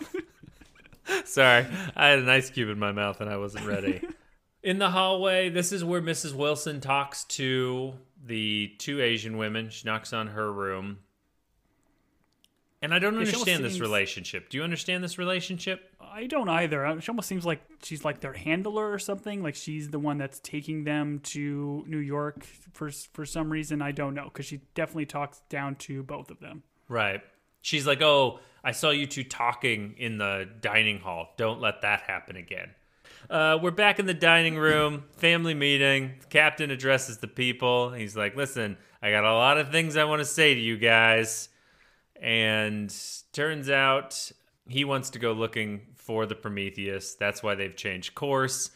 Sorry, I had an ice cube in my mouth and I wasn't ready. In the hallway, this is where Mrs. Wilson talks to the two Asian women. She knocks on her room. And I don't Yeah, understand this seems- relationship. Do you understand this relationship? I don't either. Uh, She almost seems like she's like their handler or something. Like she's the one that's taking them to New York for for some reason. I don't know because she definitely talks down to both of them. Right. She's like, "Oh, I saw you two talking in the dining hall. Don't let that happen again." Uh, we're back in the dining room, family meeting. The captain addresses the people. He's like, "Listen, I got a lot of things I want to say to you guys." And turns out he wants to go looking for the Prometheus. That's why they've changed course.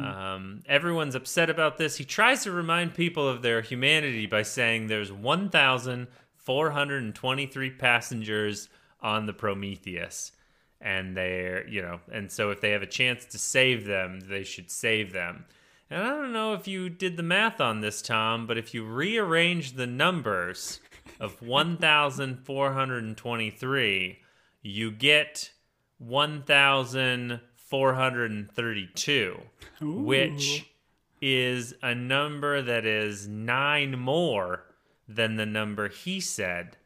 Um, everyone's upset about this. He tries to remind people of their humanity by saying there's 1,423 passengers on the Prometheus. And they're, you know, and so if they have a chance to save them, they should save them. And I don't know if you did the math on this, Tom, but if you rearrange the numbers of 1,423, you get 1,432, which is a number that is nine more than the number he said.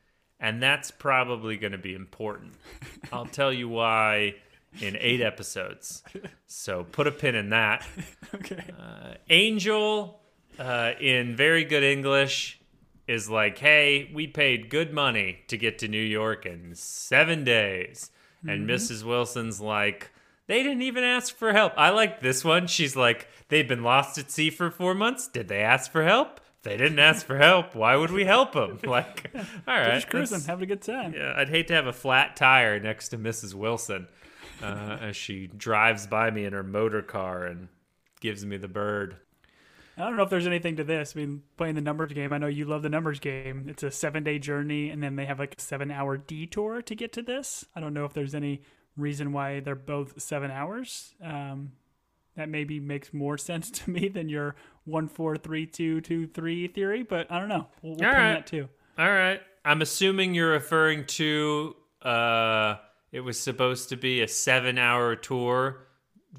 And that's probably going to be important. I'll tell you why in eight episodes. So put a pin in that. Okay. Angel, uh, in very good English, is like, hey, we paid good money to get to New York in seven days. And Mrs. Wilson's like, they didn't even ask for help. I like this one. She's like, they've been lost at sea for four months. Did they ask for help? If they didn't ask for help, why would we help them? Like, all right. Just cruising, having a good time. yeah, I'd hate to have a flat tire next to Mrs. Wilson uh, as she drives by me in her motor car and gives me the bird. I don't know if there's anything to this. I mean, playing the numbers game, I know you love the numbers game. It's a seven day journey, and then they have like a seven hour detour to get to this. I don't know if there's any reason why they're both seven hours. Um, that maybe makes more sense to me than your one, four, three, two, two, three theory, but I don't know. We'll, we'll All right. that too. All right. I'm assuming you're referring to uh, it was supposed to be a seven hour tour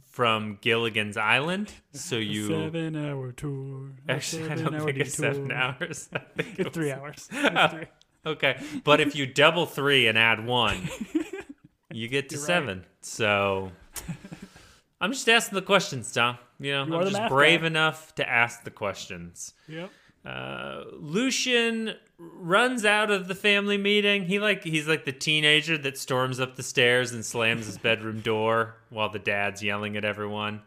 from Gilligan's Island. So you. seven hour tour. Actually, I don't think it's seven hours. I think it It's three hours. It's three. Okay, but if you double three and add one, you get to You're right. seven. So I'm just asking the questions, Tom. You know, You I'm just brave guy. enough to ask the questions. Yep. Uh, Lucien runs out of the family meeting. He like he's like the teenager that storms up the stairs and slams his bedroom door while the dad's yelling at everyone.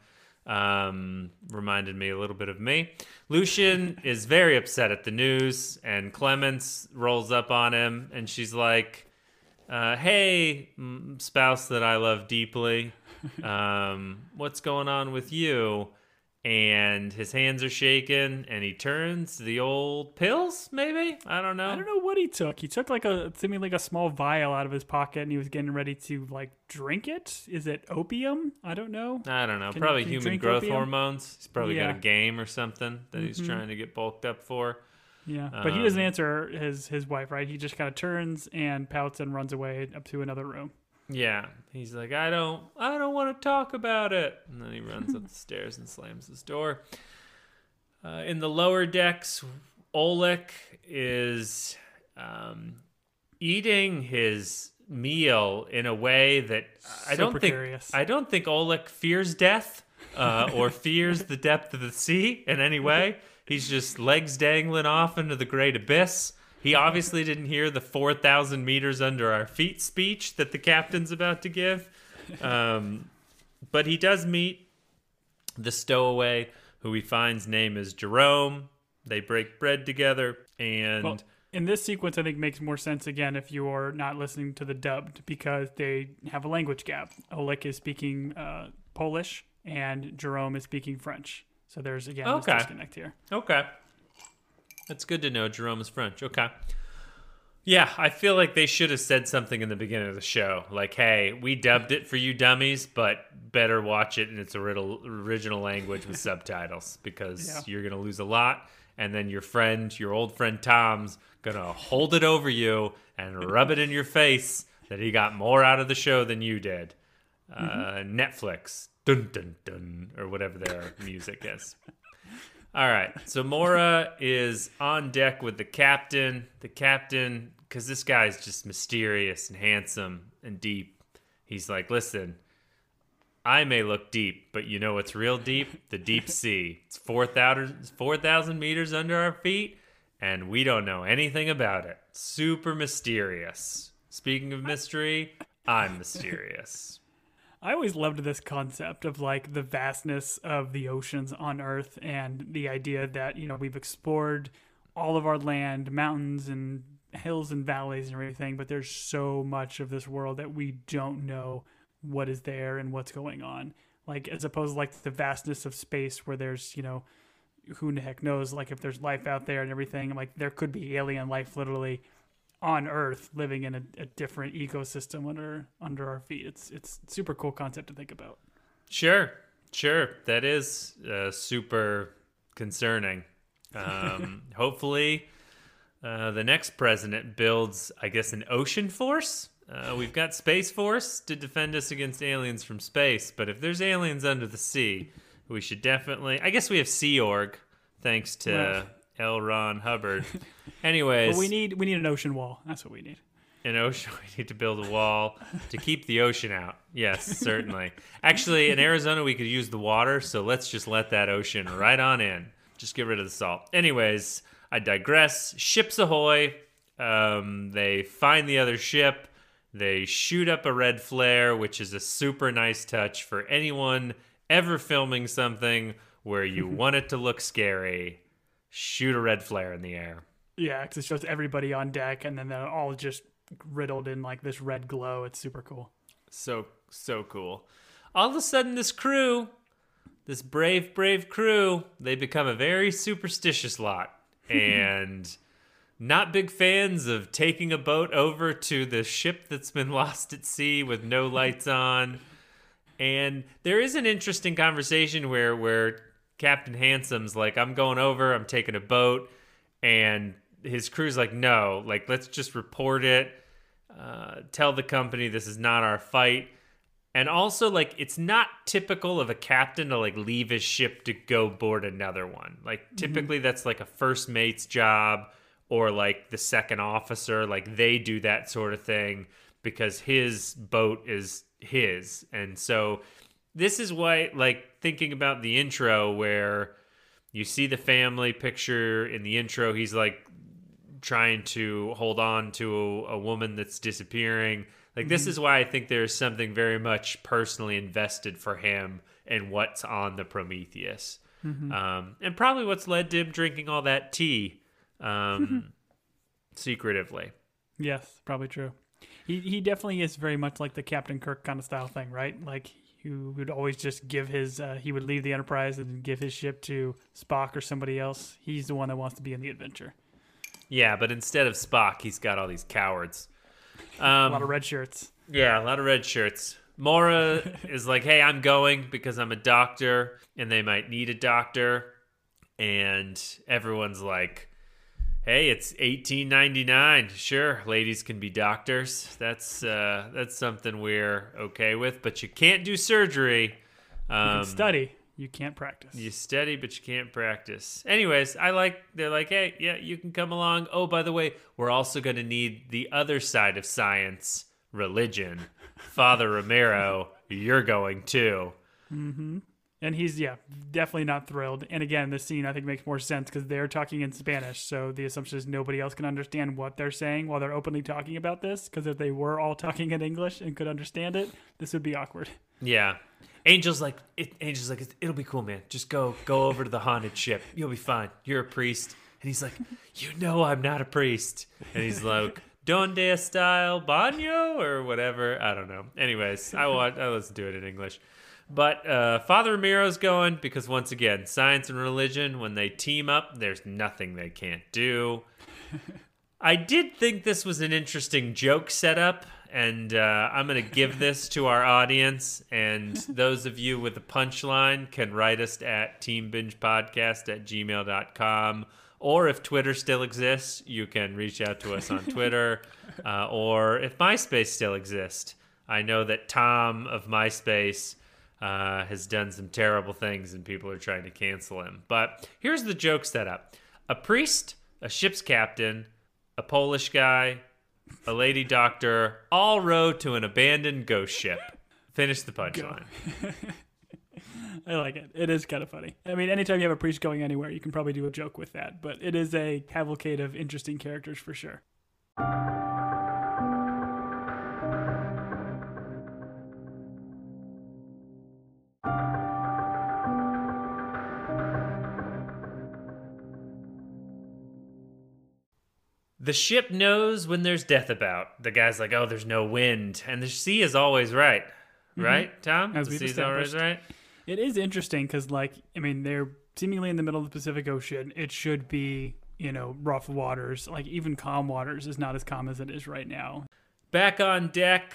Um, reminded me a little bit of me. Lucien is very upset at the news, and Clémence rolls up on him, and she's like, uh, "Hey, spouse that I love deeply, um, what's going on with you?" And his hands are shaking, and he turns to the old pills. Maybe I don't know. I don't know what he took. He took like a seemingly like a small vial out of his pocket, and he was getting ready to like drink it. Is it opium? I don't know. I don't know. Can- probably can human growth opium? hormones. He's probably got Yeah. Mm-hmm. a game or something that he's trying to get bulked up for. Yeah, but he doesn't Um, answer his his wife. Right? He just kind of turns and pouts and runs away up to another room. Yeah, he's like, I don't, I don't want to talk about it, and then he runs up the stairs and slams his door. Uh, in the lower decks, Olek is um, eating his meal in a way that I So don't precarious. think I don't think Olek fears death uh, or fears the depth of the sea in any way. He's just legs dangling off into the great abyss. He obviously didn't hear the 4,000 meters under our feet speech that the captain's about to give. Um, but he does meet the stowaway, who he finds name is Jerome. They break bread together, and Well, in this sequence, I think makes more sense again if you are not listening to the dubbed because they have a language gap. Olek is speaking uh, Polish and Jerome is speaking French. So there's again Okay. this disconnect here. Okay. That's good to know. Jerome is French. Okay. Yeah, I feel like they should have said something in the beginning of the show. Like, hey, we dubbed it for you dummies, but better watch it in its original, original language with subtitles because Yeah. you're going to lose a lot. And then your friend, your old friend Tom's, going to hold it over you and rub it in your face that he got more out of the show than you did. Uh, Netflix, dun dun dun, or whatever their music is. All right. So Mora is on deck with the captain. The captain, because this guy's just mysterious and handsome and deep. He's like, listen, I may look deep, but you know what's real deep? The deep sea. It's 4,000 4,000 meters under our feet, and we don't know anything about it. Super mysterious. Speaking of mystery, I'm mysterious. I always loved this concept of like the vastness of the oceans on Earth and the idea that, you know, we've explored all of our land, mountains and hills and valleys and everything, but there's so much of this world that we don't know what is there and what's going on. Like as opposed to like the vastness of space where there's, you know, who the heck knows like if there's life out there and everything. Like there could be alien life literally on Earth living in a, a different ecosystem under under our feet. It's it's super cool concept to think about. Sure, sure. That is uh, super concerning. Um, hopefully, uh, the next president builds, I guess, an ocean force. Uh, we've got Space Force to defend us against aliens from space, but if there's aliens under the sea, we should definitely. I guess we have Sea Org, thanks to Well. L. Ron Hubbard. Anyways, But we need we need an ocean wall. That's what we need. an ocean. We need to build a wall to keep the ocean out. Yes, certainly. Actually, in Arizona, we could use the water, so let's just let that ocean right on in. Just get rid of the salt. Anyways, I digress. Ships ahoy. Um, they find the other ship. They shoot up a red flare, which is a super nice touch for anyone ever filming something where you want it to look scary. Shoot a red flare in the air. Yeah, because it shows everybody on deck, and then they're all just riddled in like this red glow. It's super cool. So so cool. All of a sudden this crew, this brave brave crew, they become a very superstitious lot and not big fans of taking a boat over to the ship that's been lost at sea with no lights on. And there is an interesting conversation where where Captain Handsome's like, I'm going over, I'm taking a boat, and his crew's like, no, like let's just report it. Uh, tell the company this is not our fight. And also like it's not typical of a captain to like leave his ship to go board another one. Like typically that's like a first mate's job or like the second officer. Like they do that sort of thing because his boat is his. And so this is why like thinking about the intro where you see the family picture in the intro he's like trying to hold on to a, a woman that's disappearing. Like this is why I think there's something very much personally invested for him and what's on the Prometheus, um, and probably what's led to him drinking all that tea um, secretively. Yes, probably true. He he definitely is very much like the Captain Kirk kind of style thing, right? Like he would always just give his uh, he would leave the Enterprise and give his ship to Spock or somebody else. He's the one that wants to be in the adventure. Yeah, but instead of Spock, he's got all these cowards. A Um, lot of red shirts. Yeah, a lot of red shirts. Mora is like, "Hey, I'm going because I'm a doctor, and they might need a doctor." And everyone's like, "Hey, it's 1899. Sure, ladies can be doctors. That's uh, that's something we're okay with, but you can't do surgery. You Um, can study, you can't practice. you study, but you can't practice. Anyways, I like, they're like, hey, yeah, you can come along. Oh, by the way, we're also going to need the other side of science, religion. Father Ramiro, you're going too. Mm-hmm. And he's yeah, definitely not thrilled. And again, this scene I think makes more sense because they're talking in Spanish, so the assumption is nobody else can understand what they're saying while they're openly talking about this. Because if they were all talking in English and could understand it, this would be awkward. Yeah. Angel's like, it, Angel's like, it'll be cool, man. Just go, go over to the haunted ship. You'll be fine. You're a priest. And he's like, you know, I'm not a priest. And he's like, Donde está el baño or whatever. I don't know. Anyways, I want, I listen to it in English. But uh, Father Ramiro's going because once again, science and religion, when they team up, there's nothing they can't do. I did think this was an interesting joke setup, and uh, I'm going to give this to our audience. And those of you with a punchline can write us at teambingepodcast at gmail.com. Or if Twitter still exists, you can reach out to us on Twitter. uh, or if MySpace still exists, I know that Tom of MySpace uh, has done some terrible things and people are trying to cancel him. But here's the joke setup a priest, a ship's captain, a Polish guy, a lady doctor, all row to an abandoned ghost ship. Finish the punchline. I like it. It is kind of funny. I mean, anytime you have a priest going anywhere, you can probably do a joke with that. But it is a cavalcade of interesting characters for sure. The ship knows when there's death about. The guy's like, "Oh, there's no wind," and the sea is always right, right, Tom? Mm-hmm. As the sea's always right. It is interesting because, like, I mean, they're seemingly in the middle of the Pacific Ocean. It should be, you know, rough waters. Like, even calm waters is not as calm as it is right now. Back on deck,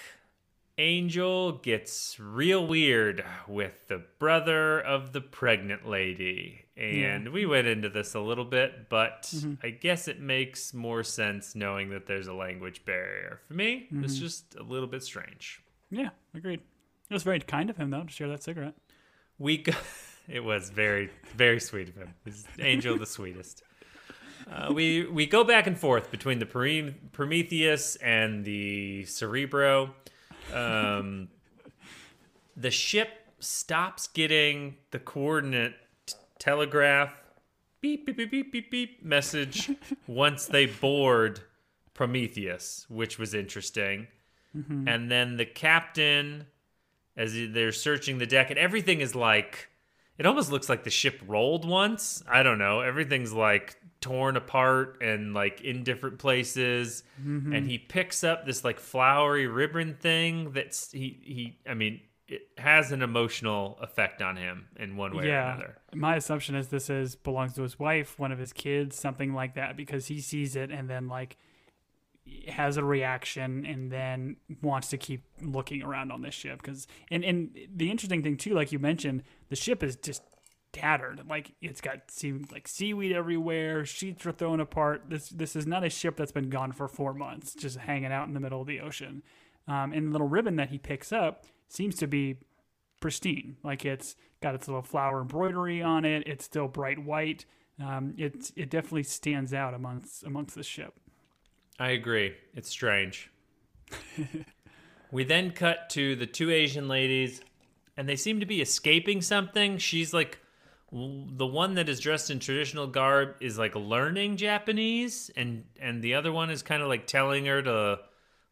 Angel gets real weird with the brother of the pregnant lady. And we went into this a little bit, but Mm-hmm. I guess it makes more sense knowing that there's a language barrier. For me, Mm-hmm. it's just a little bit strange. Yeah, agreed. It was very kind of him, though, to share that cigarette. We go- it was very very sweet of him. He's Angel the sweetest. Uh, we we go back and forth between the Prometheus and the Kerberos. Um, the ship stops getting the coordinate telegraph beep beep beep beep beep beep message once they board Prometheus, which was interesting. Mm-hmm. And then the captain as they're searching the deck, and everything is like it almost looks like the ship rolled once. I don't know. Everything's like torn apart and like in different places. Mm-hmm. And he picks up this like flowery ribbon thing that's he he. I mean, it has an emotional effect on him in one way or another. my assumption is this is belongs to his wife, one of his kids, something like that, because he sees it and then like has a reaction and then wants to keep looking around on this ship because and and the interesting thing too like you mentioned the ship is just tattered like it's got sea, like seaweed everywhere sheets are thrown apart. This this is not a ship that's been gone for four months just hanging out in the middle of the ocean. Um, and the little ribbon that he picks up seems to be pristine like it's got its little flower embroidery on it it's still bright white um, it it definitely stands out amongst amongst the ship I agree. It's strange. we then cut to the two Asian ladies, and they seem to be escaping something. She's like, the one that is dressed in traditional garb is like learning Japanese, and and the other one is kind of like telling her to,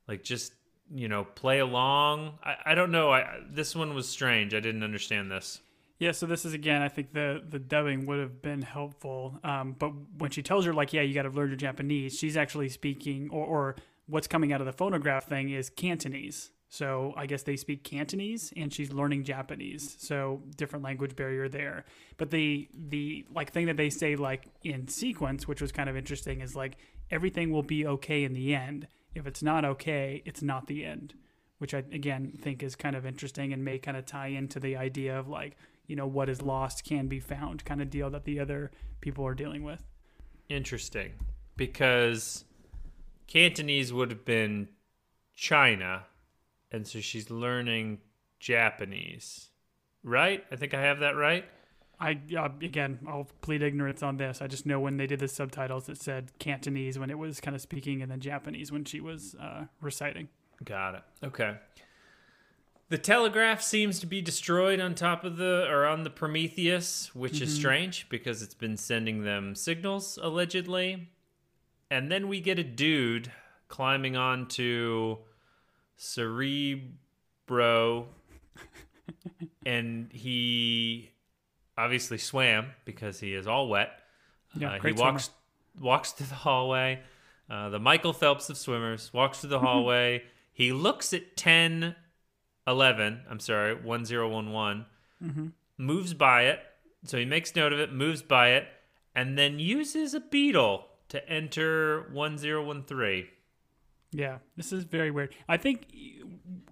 like, just you know, play along. I, I don't know. I this one was strange. I didn't understand this. Yeah, so this is again. I think the the dubbing would have been helpful. Um, but when she tells her like, "Yeah, you got to learn your Japanese," she's actually speaking, or or what's coming out of the phonograph thing is Cantonese. So I guess they speak Cantonese, and she's learning Japanese. So different language barrier there. But the the like thing that they say like in sequence, which was kind of interesting, is like everything will be okay in the end. If it's not okay, it's not the end which I again think is kind of interesting and may kind of tie into the idea of like you know what is lost can be found kind of deal that the other people are dealing with. Interesting, because Cantonese would have been China, and so she's learning Japanese, right? I think I have that right. I uh, again I'll plead ignorance on this. I just know when they did the subtitles it said Cantonese when it was kind of speaking and then Japanese when she was uh, reciting. Got it. Okay. The telegraph seems to be destroyed on top of the or on the Prometheus, which is strange because it's been sending them signals allegedly. And then we get a dude climbing onto Kerberos and he obviously swam because he is all wet. Yeah, Uh, he walks walks through the hallway. Uh, the Michael Phelps of swimmers walks through the hallway. he looks at 10, 11, I'm sorry, 1011, moves by it. So he makes note of it, moves by it, and then uses a beetle to enter 1013. Yeah, this is very weird. I think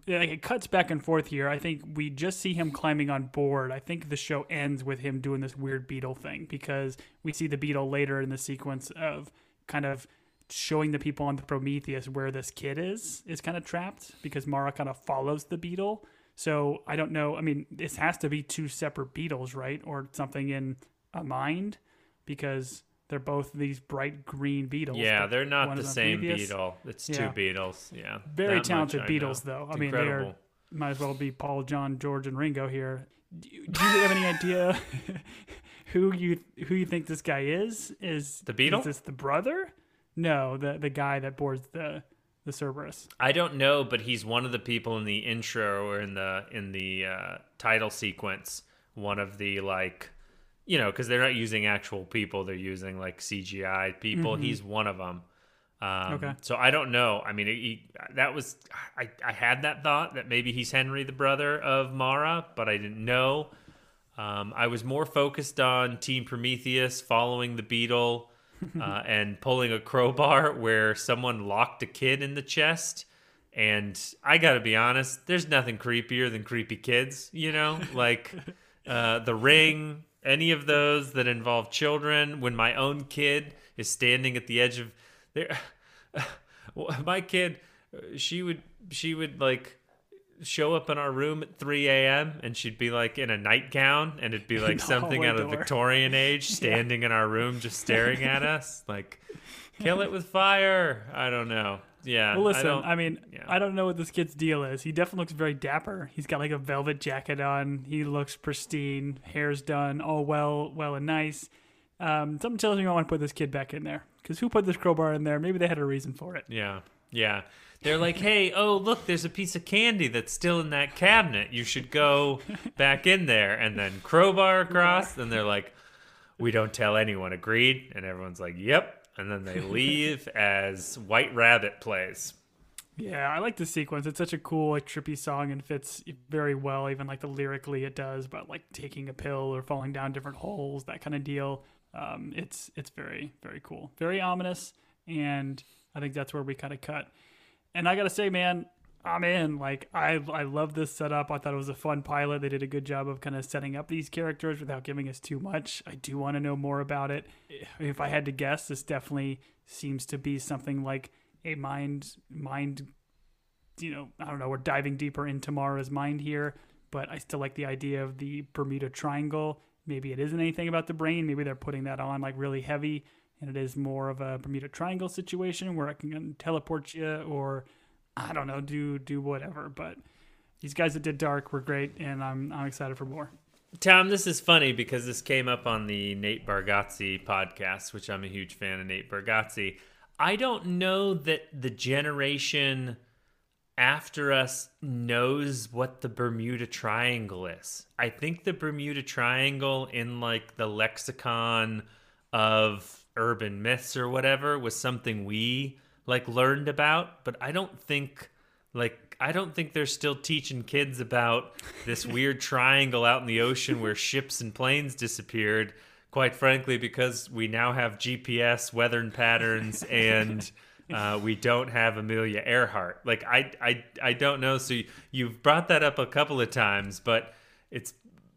like it cuts back and forth here. I think we just see him climbing on board. I think the show ends with him doing this weird beetle thing because we see the beetle later in the sequence of kind of showing the people on the Prometheus where this kid is is kind of trapped because Mara kind of follows the beetle. So I don't know. I mean, this has to be two separate beetles, right, or something in a mind because they're both these bright green beetles. Yeah, they're not the same beetle. It's Yeah. two beetles. Yeah. Very that much talented I though. It's I mean, they're might as well be Paul, John, George, and Ringo here. Do you, do you have any idea who you who you think this guy is? Is The Beatle? Is this the brother? No, the the guy that boards the the Kerberos. I don't know, but he's one of the people in the intro or in the in the uh, title sequence. One of the like, you know, because they're not using actual people; they're using like CGI people. He's one of them. Um, Okay. So I don't know. I mean, he, that was I, I had that thought that maybe he's Henry, the brother of Mara, but I didn't know. Um, I was more focused on Team Prometheus following the beetle uh, and pulling a crowbar where someone locked a kid in the chest. And I got to be honest, there's nothing creepier than creepy kids, you know? Like uh, The Ring, any of those that involve children. When my own kid is standing at the edge of there, my kid, she would, she would like show up in our room at 3 a.m. and she'd be like in a nightgown and it'd be like something out of. Victorian age standing in our room just staring at us like kill it with fire. I don't know. Yeah. Well, listen, I I, mean, yeah. I don't know what this kid's deal is. He definitely looks very dapper. He's got like a velvet jacket on. He looks pristine. Hair's done, all well, well and nice. Um, something tells me I want to put this kid back in there because who put this crowbar in there? Maybe they had a reason for it. Yeah. Yeah. They're like, hey, oh, look, there's a piece of candy that's still in that cabinet. You should go back in there. And then crowbar across. And they're like, we don't tell anyone. Agreed? And everyone's like, yep. And then they leave as White Rabbit plays. Yeah, I like the sequence. It's such a cool, like trippy song and fits very well. Even like the lyrically, it does about like taking a pill or falling down different holes, that kind of deal. Um, it's it's very very cool, very ominous, and I think that's where we kind of cut. And I gotta say, man, I'm in. Like I I love this setup. I thought it was a fun pilot. They did a good job of kind of setting up these characters without giving us too much. I do want to know more about it. Eh, if I had to guess, this definitely seems to be something like a mind mind you know, I don't know, we're diving deeper into Mara's mind here, but I still like the idea of the Bermuda Triangle. Maybe it isn't anything about the brain. Maybe they're putting that on like really heavy, and it is more of a Bermuda Triangle situation where I can teleport you, or I don't know, do do whatever. But these guys that did Dark were great, and I'm I'm excited for more. Tom, this is funny because this came up on the Nate Bargatze podcast, which I'm a huge fan of Nate Bargatze. I don't know that the generation after us knows what the Bermuda Triangle is. I think the Bermuda Triangle in like the lexicon of urban myths or whatever was something we like learned about, but I don't think like I don't think they're still teaching kids about this weird triangle out in the ocean where ships and planes disappeared. Quite frankly, because we now have GPS weather patterns and uh, we don't have Amelia Earhart. Like I, I, I don't know. So you, you've brought that up a couple of times, but it's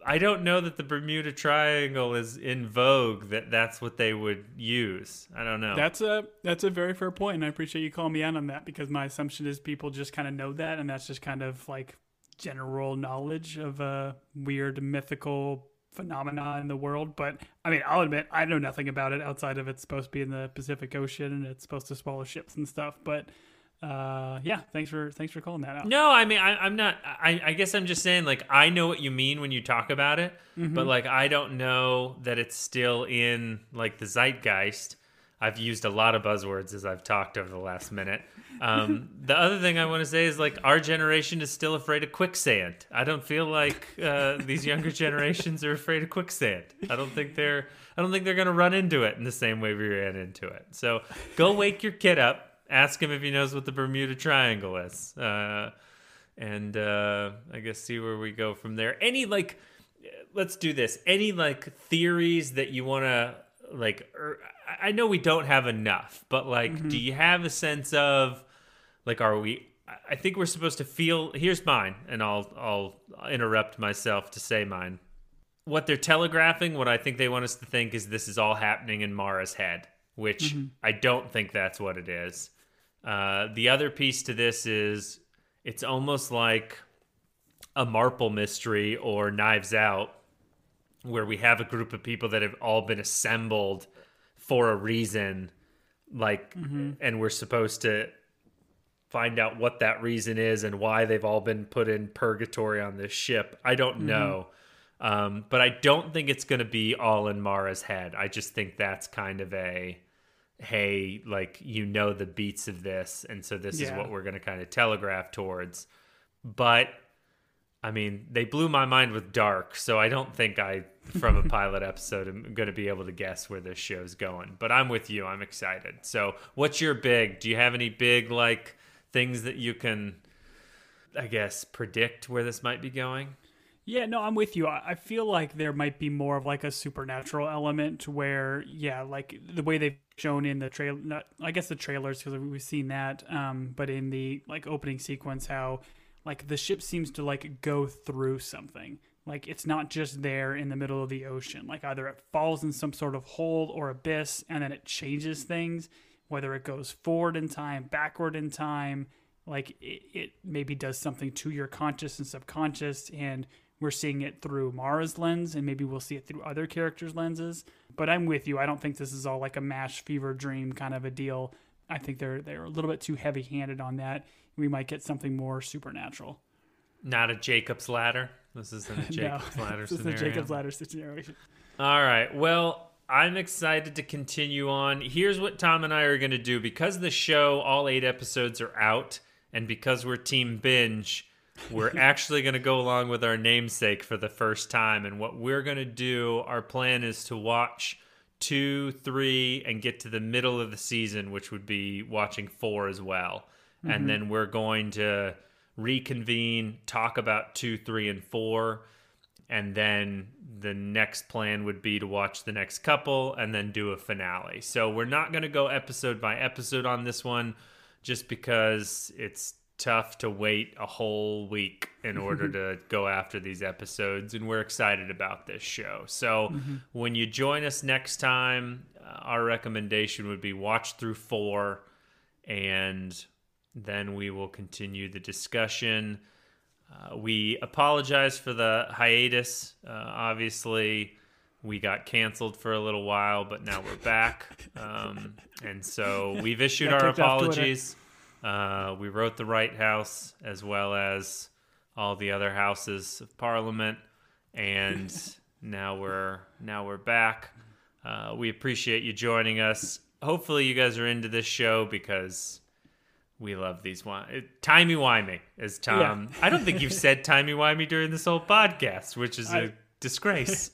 I don't know that the Bermuda Triangle is in vogue. That that's what they would use. I don't know. That's a that's a very fair point, and I appreciate you calling me out on that because my assumption is people just kind of know that, and that's just kind of like general knowledge of a weird mythical phenomena in the world. But I mean, I'll admit I know nothing about it outside of it's supposed to be in the Pacific Ocean and it's supposed to swallow ships and stuff. But uh, yeah, thanks for thanks for calling that out. No, I mean I, I'm not. I, I guess I'm just saying like I know what you mean when you talk about it, but like I don't know that it's still in like the zeitgeist. I've used a lot of buzzwords as I've talked over the last minute. Um, the other thing I want to say is like our generation is still afraid of quicksand. I don't feel like uh, these younger generations are afraid of quicksand. I don't think they're. I don't think they're going to run into it in the same way we ran into it. So go wake your kid up. Ask him if he knows what the Bermuda Triangle is, uh, and uh, I guess see where we go from there. Any like, let's do this. Any like theories that you want to like? Er, I know we don't have enough, but like, do you have a sense of like, are we? I- think we're supposed to feel. Here's mine, and I'll I'll interrupt myself to say mine. What they're telegraphing, what I think they want us to think is this is all happening in Mara's head, which I don't think that's what it is. Uh, the other piece to this is it's almost like a Marple mystery or Knives Out, where we have a group of people that have all been assembled for a reason, like, and we're supposed to find out what that reason is and why they've all been put in purgatory on this ship. I don't know. Um, but I don't think it's going to be all in Mara's head. I just think that's kind of a hey, like you know the beats of this, and so this is what we're going to kind of telegraph towards. But I mean, they blew my mind with Dark, so I don't think I, from a pilot episode, am going to be able to guess where this show's going. But I'm with you. I'm excited. So, what's your big? Do you have any big, like, things that you can, I guess, predict where this might be going? Yeah, no, I'm with you. I I feel like there might be more of like a supernatural element where, yeah, like the way they've shown in the trail, not I guess the trailers because we've seen that, um, but in the like opening sequence, how like the ship seems to like go through something. Like it's not just there in the middle of the ocean. Like either it falls in some sort of hole or abyss, and then it changes things. Whether it goes forward in time, backward in time, like it, it maybe does something to your conscious and subconscious and we're seeing it through Maura's lens and maybe we'll see it through other characters' lenses. But I'm with you. I don't think this is all like a mash fever dream kind of a deal. I think they're they're a little bit too heavy handed on that. We might get something more supernatural. Not a Jacob's ladder. This isn't a Jacob's no, ladder this is a Jacob's ladder situation. All right. Well, I'm excited to continue on. Here's what Tom and I are going to do because the show, all eight episodes are out, and because we're Team Binge, we're actually going to go along with our namesake for the first time. And what we're going to do, our plan is to watch two, three, and get to the middle of the season, which would be watching four as well. And mm-hmm. then we're going to reconvene, talk about two, three, and four. And then the next plan would be to watch the next couple and then do a finale. So we're not going to go episode by episode on this one just because it's tough to wait a whole week in order to go after these episodes and we're excited about this show. So when you join us next time uh, our recommendation would be watch through four and then we will continue the discussion. Uh, we apologize for the hiatus. Uh, obviously we got canceled for a little while but now we're back. Um, and so we've issued our apologies uh, we wrote the right house as well as all the other houses of parliament, and now we're now we're back. Uh, we appreciate you joining us. Hopefully, you guys are into this show because we love these wi- timey wimey. As Tom, I don't think you've said timey wimey during this whole podcast, which is a I- disgrace.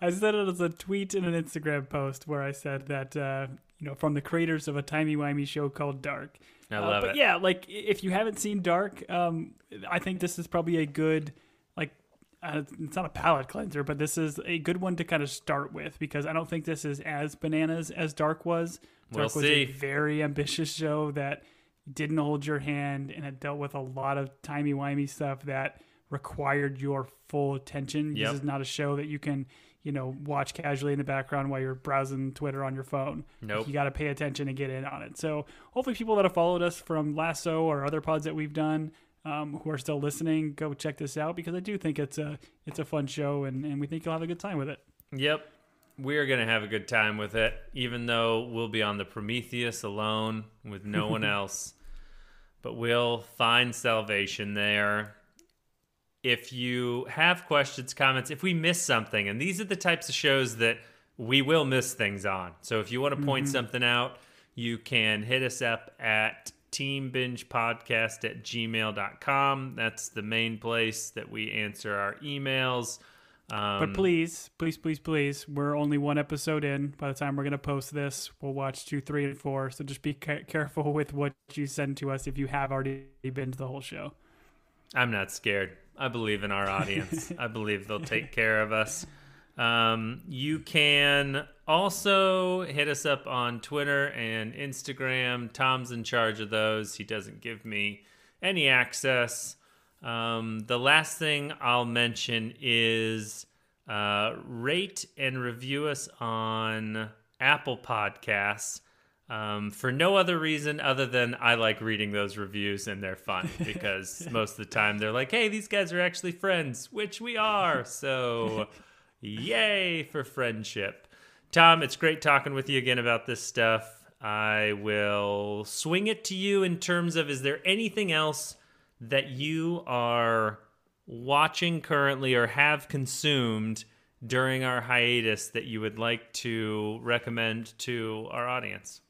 I said it as a tweet and an Instagram post where I said that uh, you know from the creators of a timey wimey show called Dark. I Uh, love but it. yeah, like if you haven't seen Dark, um, I think this is probably a good like uh, it's not a palate cleanser, but this is a good one to kind of start with because I don't think this is as bananas as Dark was. We'll Dark was see. a very ambitious show that didn't hold your hand and it dealt with a lot of timey wimey stuff that required your full attention. Yep. This is not a show that you can, you know, watch casually in the background while you're browsing Twitter on your phone. Nope. You got to pay attention and get in on it. So hopefully, people that have followed us from Lasso or other pods that we've done, um, who are still listening, go check this out because I do think it's a it's a fun show and, and we think you'll have a good time with it. Yep. We're going to have a good time with it, even though we'll be on the Prometheus alone with no one else. But we'll find salvation there. If you have questions, comments, if we miss something, and these are the types of shows that we will miss things on. So if you want to point something out, you can hit us up at teambingepodcast at gmail.com. That's the main place that we answer our emails. Um, But please, please, please, please, we're only one episode in. By the time we're going to post this, we'll watch two, three, and four. So just be ca- careful with what you send to us if you have already been to the whole show. I'm not scared. I believe in our audience. I believe they'll take care of us. Um, you can also hit us up on Twitter and Instagram. Tom's in charge of those. He doesn't give me any access. Um, the last thing I'll mention is uh, rate and review us on Apple Podcasts. Um, for no other reason other than I like reading those reviews and they're fun because most of the time they're like, hey, these guys are actually friends, which we are. So, yay for friendship. Tom, it's great talking with you again about this stuff. I will swing it to you in terms of is there anything else that you are watching currently or have consumed during our hiatus that you would like to recommend to our audience?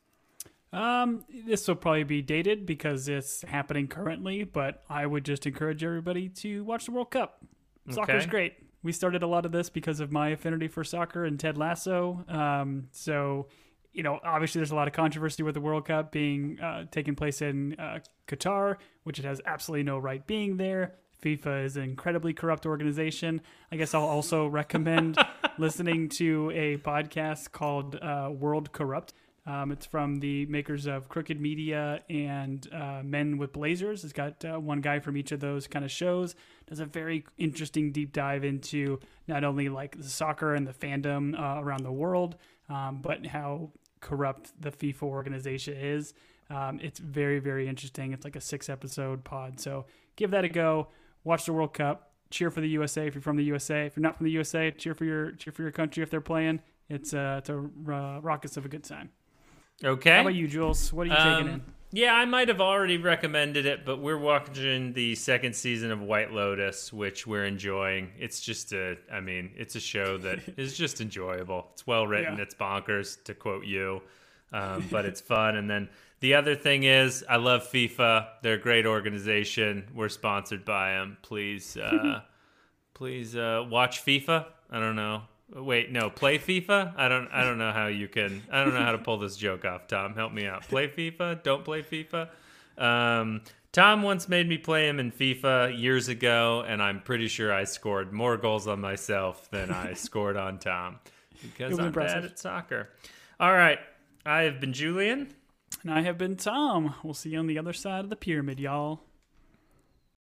Um, this will probably be dated because it's happening currently, but I would just encourage everybody to watch the World Cup. Soccer's Okay. great. We started a lot of this because of my affinity for soccer and Ted Lasso. Um, so, you know, obviously there's a lot of controversy with the World Cup being uh, taking place in uh, Qatar, which it has absolutely no right being there. FIFA is an incredibly corrupt organization. I guess I'll also recommend listening to a podcast called uh, World Corrupt. Um, it's from the makers of Crooked Media and uh, Men with Blazers. It's got uh, one guy from each of those kind of shows. Does a very interesting deep dive into not only like the soccer and the fandom uh, around the world, um, but how corrupt the FIFA organization is. Um, it's very, very interesting. It's like a six episode pod. So give that a go. Watch the World Cup. Cheer for the USA if you're from the USA. If you're not from the USA, cheer for your cheer for your country if they're playing. It's uh, it's a uh, of a good time. Okay. How about you, Jules? What are you taking in? Um, yeah, I might have already recommended it, but we're watching the second season of White Lotus, which we're enjoying. It's just a, I mean, it's a show that is just enjoyable. It's well written. Yeah. It's bonkers, to quote you, um, but it's fun. And then the other thing is, I love FIFA. They're a great organization. We're sponsored by them. Please, uh, please uh, watch FIFA. I don't know. Wait, no, play FIFA. I don't. I don't know how you can. I don't know how to pull this joke off. Tom, help me out. Play FIFA. Don't play FIFA. Um, Tom once made me play him in FIFA years ago, and I'm pretty sure I scored more goals on myself than I scored on Tom because I'm impressive. bad at soccer. All right, I have been Julian. And I have been Tom. We'll see you on the other side of the pyramid, y'all.